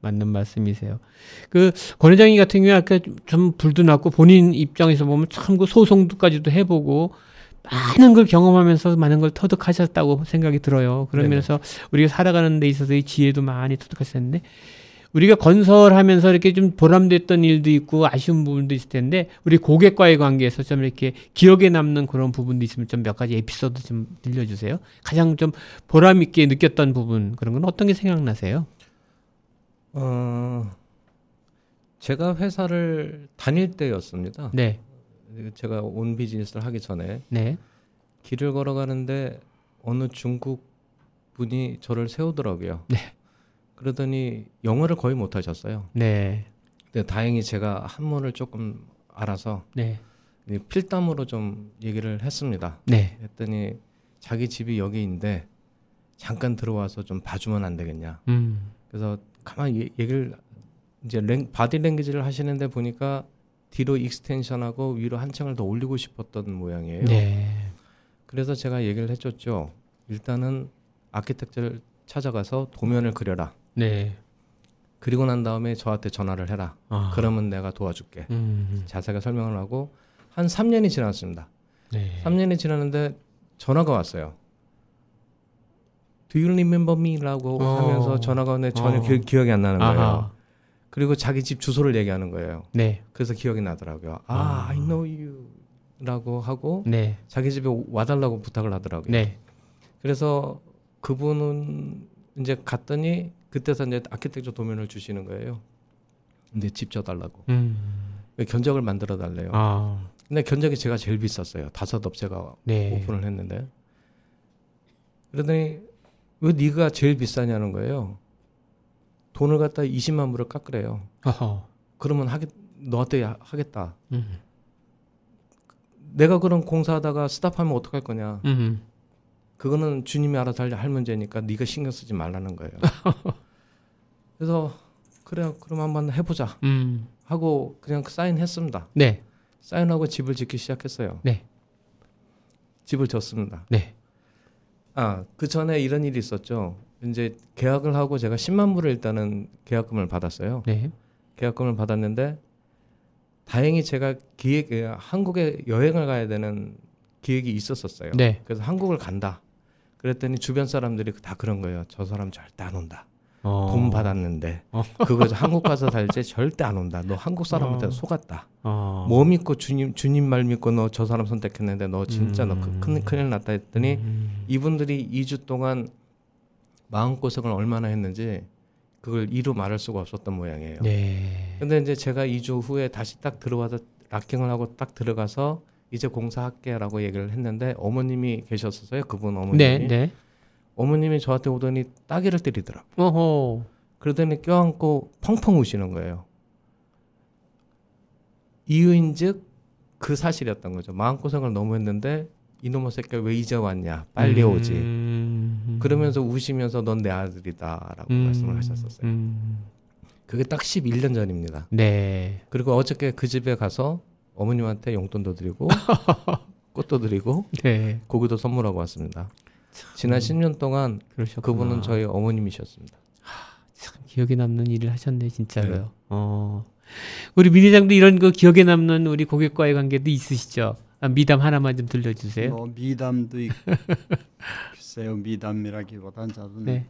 맞는 말씀이세요. 그, 권 회장님 같은 경우에 아까 좀- 좀 불도 났고 본인 입장에서 보면 참 그 소송도까지도 해보고 많은 걸 경험하면서 많은 걸 터득하셨다고 생각이 들어요. 그러면서 우리가 살아가는 데 있어서의 지혜도 많이 터득하셨는데 우리가 건설하면서 이렇게 좀 보람됐던 일도 있고 아쉬운 부분도 있을 텐데 우리 고객과의 관계에서 좀 이렇게 기억에 남는 그런 부분도 있으면 좀 몇 가지 에피소드 좀 들려주세요. 가장 좀 보람 있게 느꼈던 부분 그런 건 어떤 게 생각나세요?
어, 제가 회사를 다닐 때였습니다.
네,
제가 온 비즈니스를 하기 전에
네,
길을 걸어가는데 어느 중국 분이 저를 세우더라고요.
네.
그러더니 영어를 거의 못 하셨어요.
네,
근데 다행히 제가 한문을 조금 알아서
네,
이 필담으로 좀 얘기를 했습니다.
네,
했더니 자기 집이 여기인데 잠깐 들어와서 좀 봐주면 안 되겠냐.
음,
그래서 가만히 얘- 얘기를 이제 lang, body language를 하시는데 보니까 뒤로 extension하고 위로 한 층을 더 올리고 싶었던 모양이에요.
네,
그래서 제가 얘기를 해줬죠. 일단은 아키텍처를 찾아가서 도면을 그려라.
네,
그리고 난 다음에 저한테 전화를 해라.
아,
그러면 내가 도와줄게.
음,
자세하게 설명을 하고 한 3년이 지났습니다.
네,
3년이 지났는데 전화가 왔어요. Do you remember me?라고
어.
하면서 전화가 오는데 전혀
어.
기, 기억이 안 나는 거예요.
아하,
그리고 자기 집 주소를 얘기하는 거예요.
네,
그래서 기억이 나더라고요. 아,
아.
I know you.라고 하고
네,
자기 집에 와달라고 부탁을 하더라고요.
네,
그래서 그분은 이제 갔더니 그때서 이제 아키텍처 도면을 주시는 거예요. 근데 집 져달라고
음,
견적을 만들어 달래요.
아,
근데 견적이 제가 제일 비쌌어요. 다섯 업체가
네,
오픈을 했는데 그러더니 왜 네가 제일 비싸냐는 거예요. 돈을 갖다 20만 불을 깎으래요.
어허,
그러면 하겠 너한테 하- 하겠다.
음,
내가 그런 공사하다가 스탑하면 어떡할 거냐.
음,
그거는 주님이 알아서 할, 할 문제니까 네가 신경 쓰지 말라는 거예요. *laughs* 그래서 그래 그럼 한번 해보자
음,
하고 그냥 사인했습니다.
네,
사인하고 집을 짓기 시작했어요.
네,
집을 졌습니다.
네,
아, 그 전에 이런 일이 있었죠. 이제 계약을 하고 제가 10만 불을 일단은 계약금을 받았어요.
네,
계약금을 받았는데 다행히 제가 기획 에, 한국에 여행을 가야 되는 기획이 있었었어요.
네,
그래서 한국을 간다. 그랬더니 주변 사람들이 다 그런 거예요. 저 사람 절대 안 온다.
어,
돈 받았는데
어.
그거 한국 가서 살때 *laughs* 절대 안 온다. 너 한국 사람한테
어.
속았다.
어,
뭐 믿고 주님 주님 말 믿고 너 저 사람 선택했는데 너 진짜 너
음.
큰, 큰일 났다 했더니
음,
이분들이 2주 동안 마음고생을 얼마나 했는지 그걸 이루 말할 수가 없었던 모양이에요.
네,
근데 이제 제가 2주 후에 다시 딱 들어와서 락킹을 하고 딱 들어가서 이제 공사할게라고 얘기를 했는데 어머님이 계셨었어요. 그분 어머님이.
네, 네,
어머님이 저한테 오더니 따귀를 때리더라고.
어허,
그러더니 껴안고 펑펑 우시는 거예요. 이유인즉 그 사실이었던 거죠. 마음고생을 너무 했는데 이놈의 새끼 왜 이제 왔냐? 빨리 오지.
음.
그러면서 우시면서 넌 내 아들이다라고
음.
말씀을 하셨었어요.
음.
그게 딱 11년 전입니다.
네.
그리고 어저께 그 집에 가서 어머님한테 용돈도 드리고 *laughs* 꽃도 드리고
네.
고기도 선물하고 왔습니다. 지난 10년 동안
그러셨구나.
그분은 저희 어머님이셨습니다.
참 기억에 남는 일을 하셨네 진짜로요. 어. 우리 민 회장도 이런 그 기억에 남는 우리 고객과의 관계도 있으시죠? 아, 미담 하나만 좀 들려주세요.
뭐 미담도 있고 *laughs* 글쎄요 미담이라기보단 저는
네.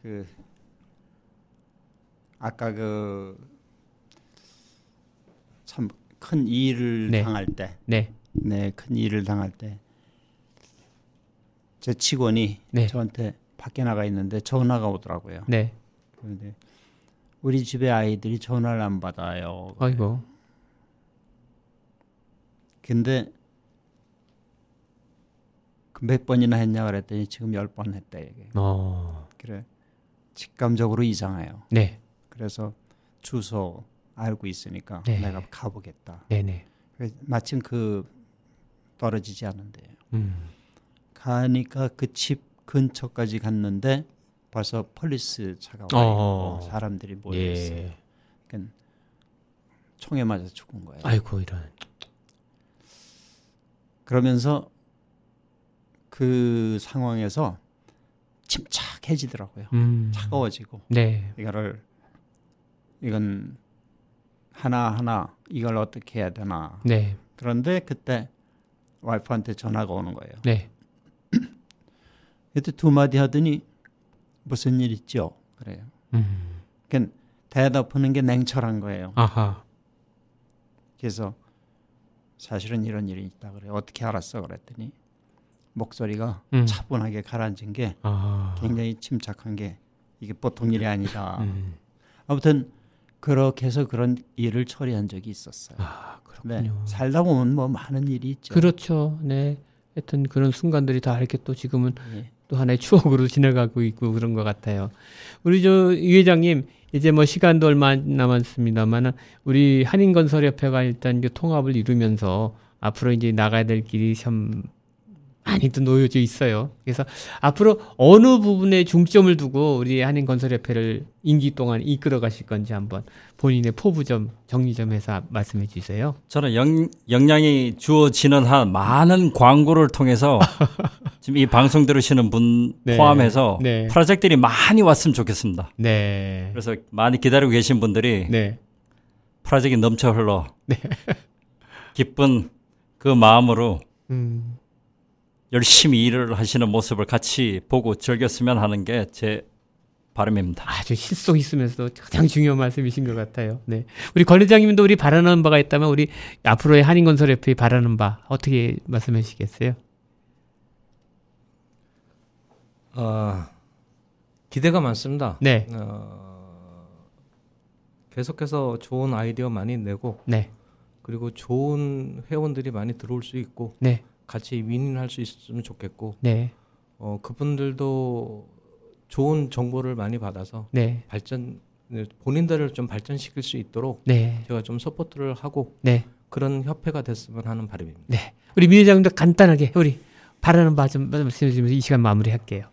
그 아까 그 참 큰 일을
네.
당할 때,
네.
네, 큰 일을 당할 때 제 직원이
네.
저한테 밖에 나가 있는데 전화가 오더라고요.
네.
그런데 우리 집에 아이들이 전화를 안 받아요.
아이고.
근데 그 몇 번이나 했냐 그랬더니 지금 열 번 했다 이게.
어.
그래 직감적으로 이상해요.
네.
그래서 주소 알고 있으니까
네.
내가 가보겠다.
네네.
그래서 마침 그 떨어지지 않은데요.
음.
가니까 그 집 근처까지 갔는데 벌써 police 차가 와
어.
있고 사람들이 모여 있어요.
예.
그러니까 총에 맞아 죽은 거예요.
아이고 이런.
그러면서 그 상황에서 침착해지더라고요.
음.
차가워지고
네.
이거를 이건 하나 하나 이걸 어떻게 해야 되나.
네.
그런데 그때 와이프한테 전화가 오는 거예요.
네.
그때 두 마디 하더니 무슨 일 있죠? 그래요.
음.
그러니까 대답하는 게 냉철한 거예요.
아하.
그래서 사실은 이런 일이 있다 그래. 요 어떻게 알았어? 그랬더니 목소리가
음.
차분하게 가라앉은 게
아.
굉장히 침착한 게 이게 보통 일이 아니다.
음.
아무튼 그렇게 해서 그런 일을 처리한 적이 있었어요.
아
네.
그렇군요.
살다 보면 뭐 많은 일이 있죠.
그렇죠. 네. 하여튼 그런 순간들이 다 이렇게 또 지금은
예.
또 하나의 추억으로 지나가고 있고 그런 것 같아요. 우리 저 이 회장님 이제 뭐 시간도 얼마 안 남았습니다만은 우리 한인건설협회가 일단 그 통합을 이루면서 앞으로 이제 나가야 될 길이 참 많이 또 놓여져 있어요. 그래서 앞으로 어느 부분에 중점을 두고 우리 한인건설협회를 임기 동안 이끌어 가실 건지 한번 본인의 포부 좀 정리 좀 해서 말씀해 주세요.
저는 영, 역량이 주어지는 한 많은 광고를 통해서 *laughs* 지금 이 방송 들으시는 분
네.
포함해서
네.
프로젝트들이 많이 왔으면 좋겠습니다.
네.
그래서 많이 기다리고 계신 분들이
네.
프로젝트 넘쳐 흘러 *laughs* 기쁜 그 마음으로
음.
열심히 일을 하시는 모습을 같이 보고 즐겼으면 하는 게 제 바람입니다.
아주 실속 있으면서도 가장 중요한 말씀이신 것 같아요. 네. 우리 권 회장님도 우리 바라는 바가 있다면 우리 앞으로의 한인건설협회에 바라는 바 어떻게 말씀해 주시겠어요?
아, 기대가 많습니다.
네.
어, 계속해서 좋은 아이디어 많이 내고
네.
그리고 좋은 회원들이 많이 들어올 수 있고
네.
같이 win-win할 수 있으면 좋겠고
네.
어, 그분들도 좋은 정보를 많이 받아서
네.
발전 본인들을 좀 발전시킬 수 있도록
네.
제가 좀 support를 하고
네.
그런 협회가 됐으면 하는 바람입니다.
네. 우리 민 회장님도 간단하게 우리 바라는 바 좀 말씀해 주시면서 이 시간 마무리할게요.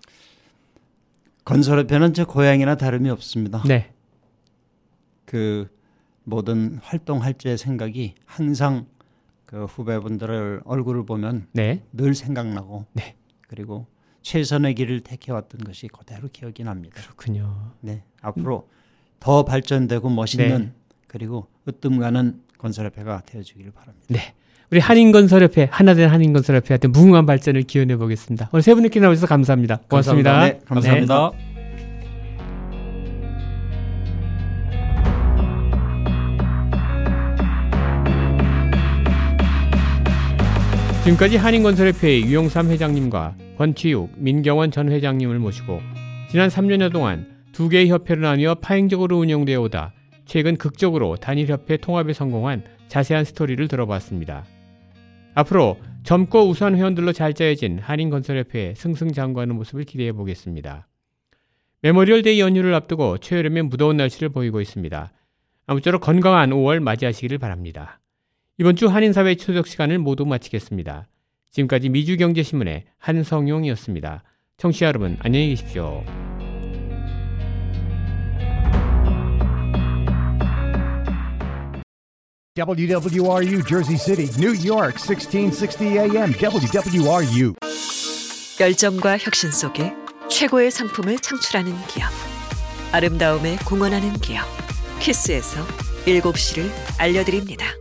건설협회는 제 고향이나 다름이 없습니다.
네.
그 모든 활동할 때 생각이 항상 그 후배분들을 얼굴을 보면
네.
늘 생각나고
네.
그리고 최선의 길을 택해왔던 것이 그대로 기억이 납니다.
그렇군요.
네, 앞으로 더 발전되고 멋있는
네.
그리고 으뜸가는 건설협회가 되어주기를 바랍니다.
네. 우리 한인건설협회 하나된 한인건설협회한테 무궁한 발전을 기원해 보겠습니다. 오늘 세 분께 나오셔서 감사합니다. 고맙습니다.
감사합니다. 네, 감사합니다.
감
지금까지 한인건설협회의 유용삼 회장님과 권치욱, 민경원 전 회장님을 모시고 지난 3년여 동안 두 개의 협회로 나뉘어 파행적으로 운영되어 오다 최근 극적으로 단일협회 통합에 성공한 자세한 스토리를 들어봤습니다. 앞으로 젊고 우수한 회원들로 잘 짜여진 한인건설협회의 승승장구하는 모습을 기대해 보겠습니다. Memorial Day 연휴를 앞두고 초여름의 무더운 날씨를 보이고 있습니다. 아무쪼록 건강한 5월 맞이하시기를 바랍니다. 이번 주 한인사회 초적 시간을 모두 마치겠습니다. 지금까지 미주경제신문의 한성용이었습니다. 청취자 여러분 안녕히 계십시오.
WWRU Jersey City, New York, 1660 AM. WWRU.
열정과 혁신 속에 최고의 상품을 창출하는 기업. 아름다움에 공헌하는 기업. 키스에서 7시를 알려드립니다.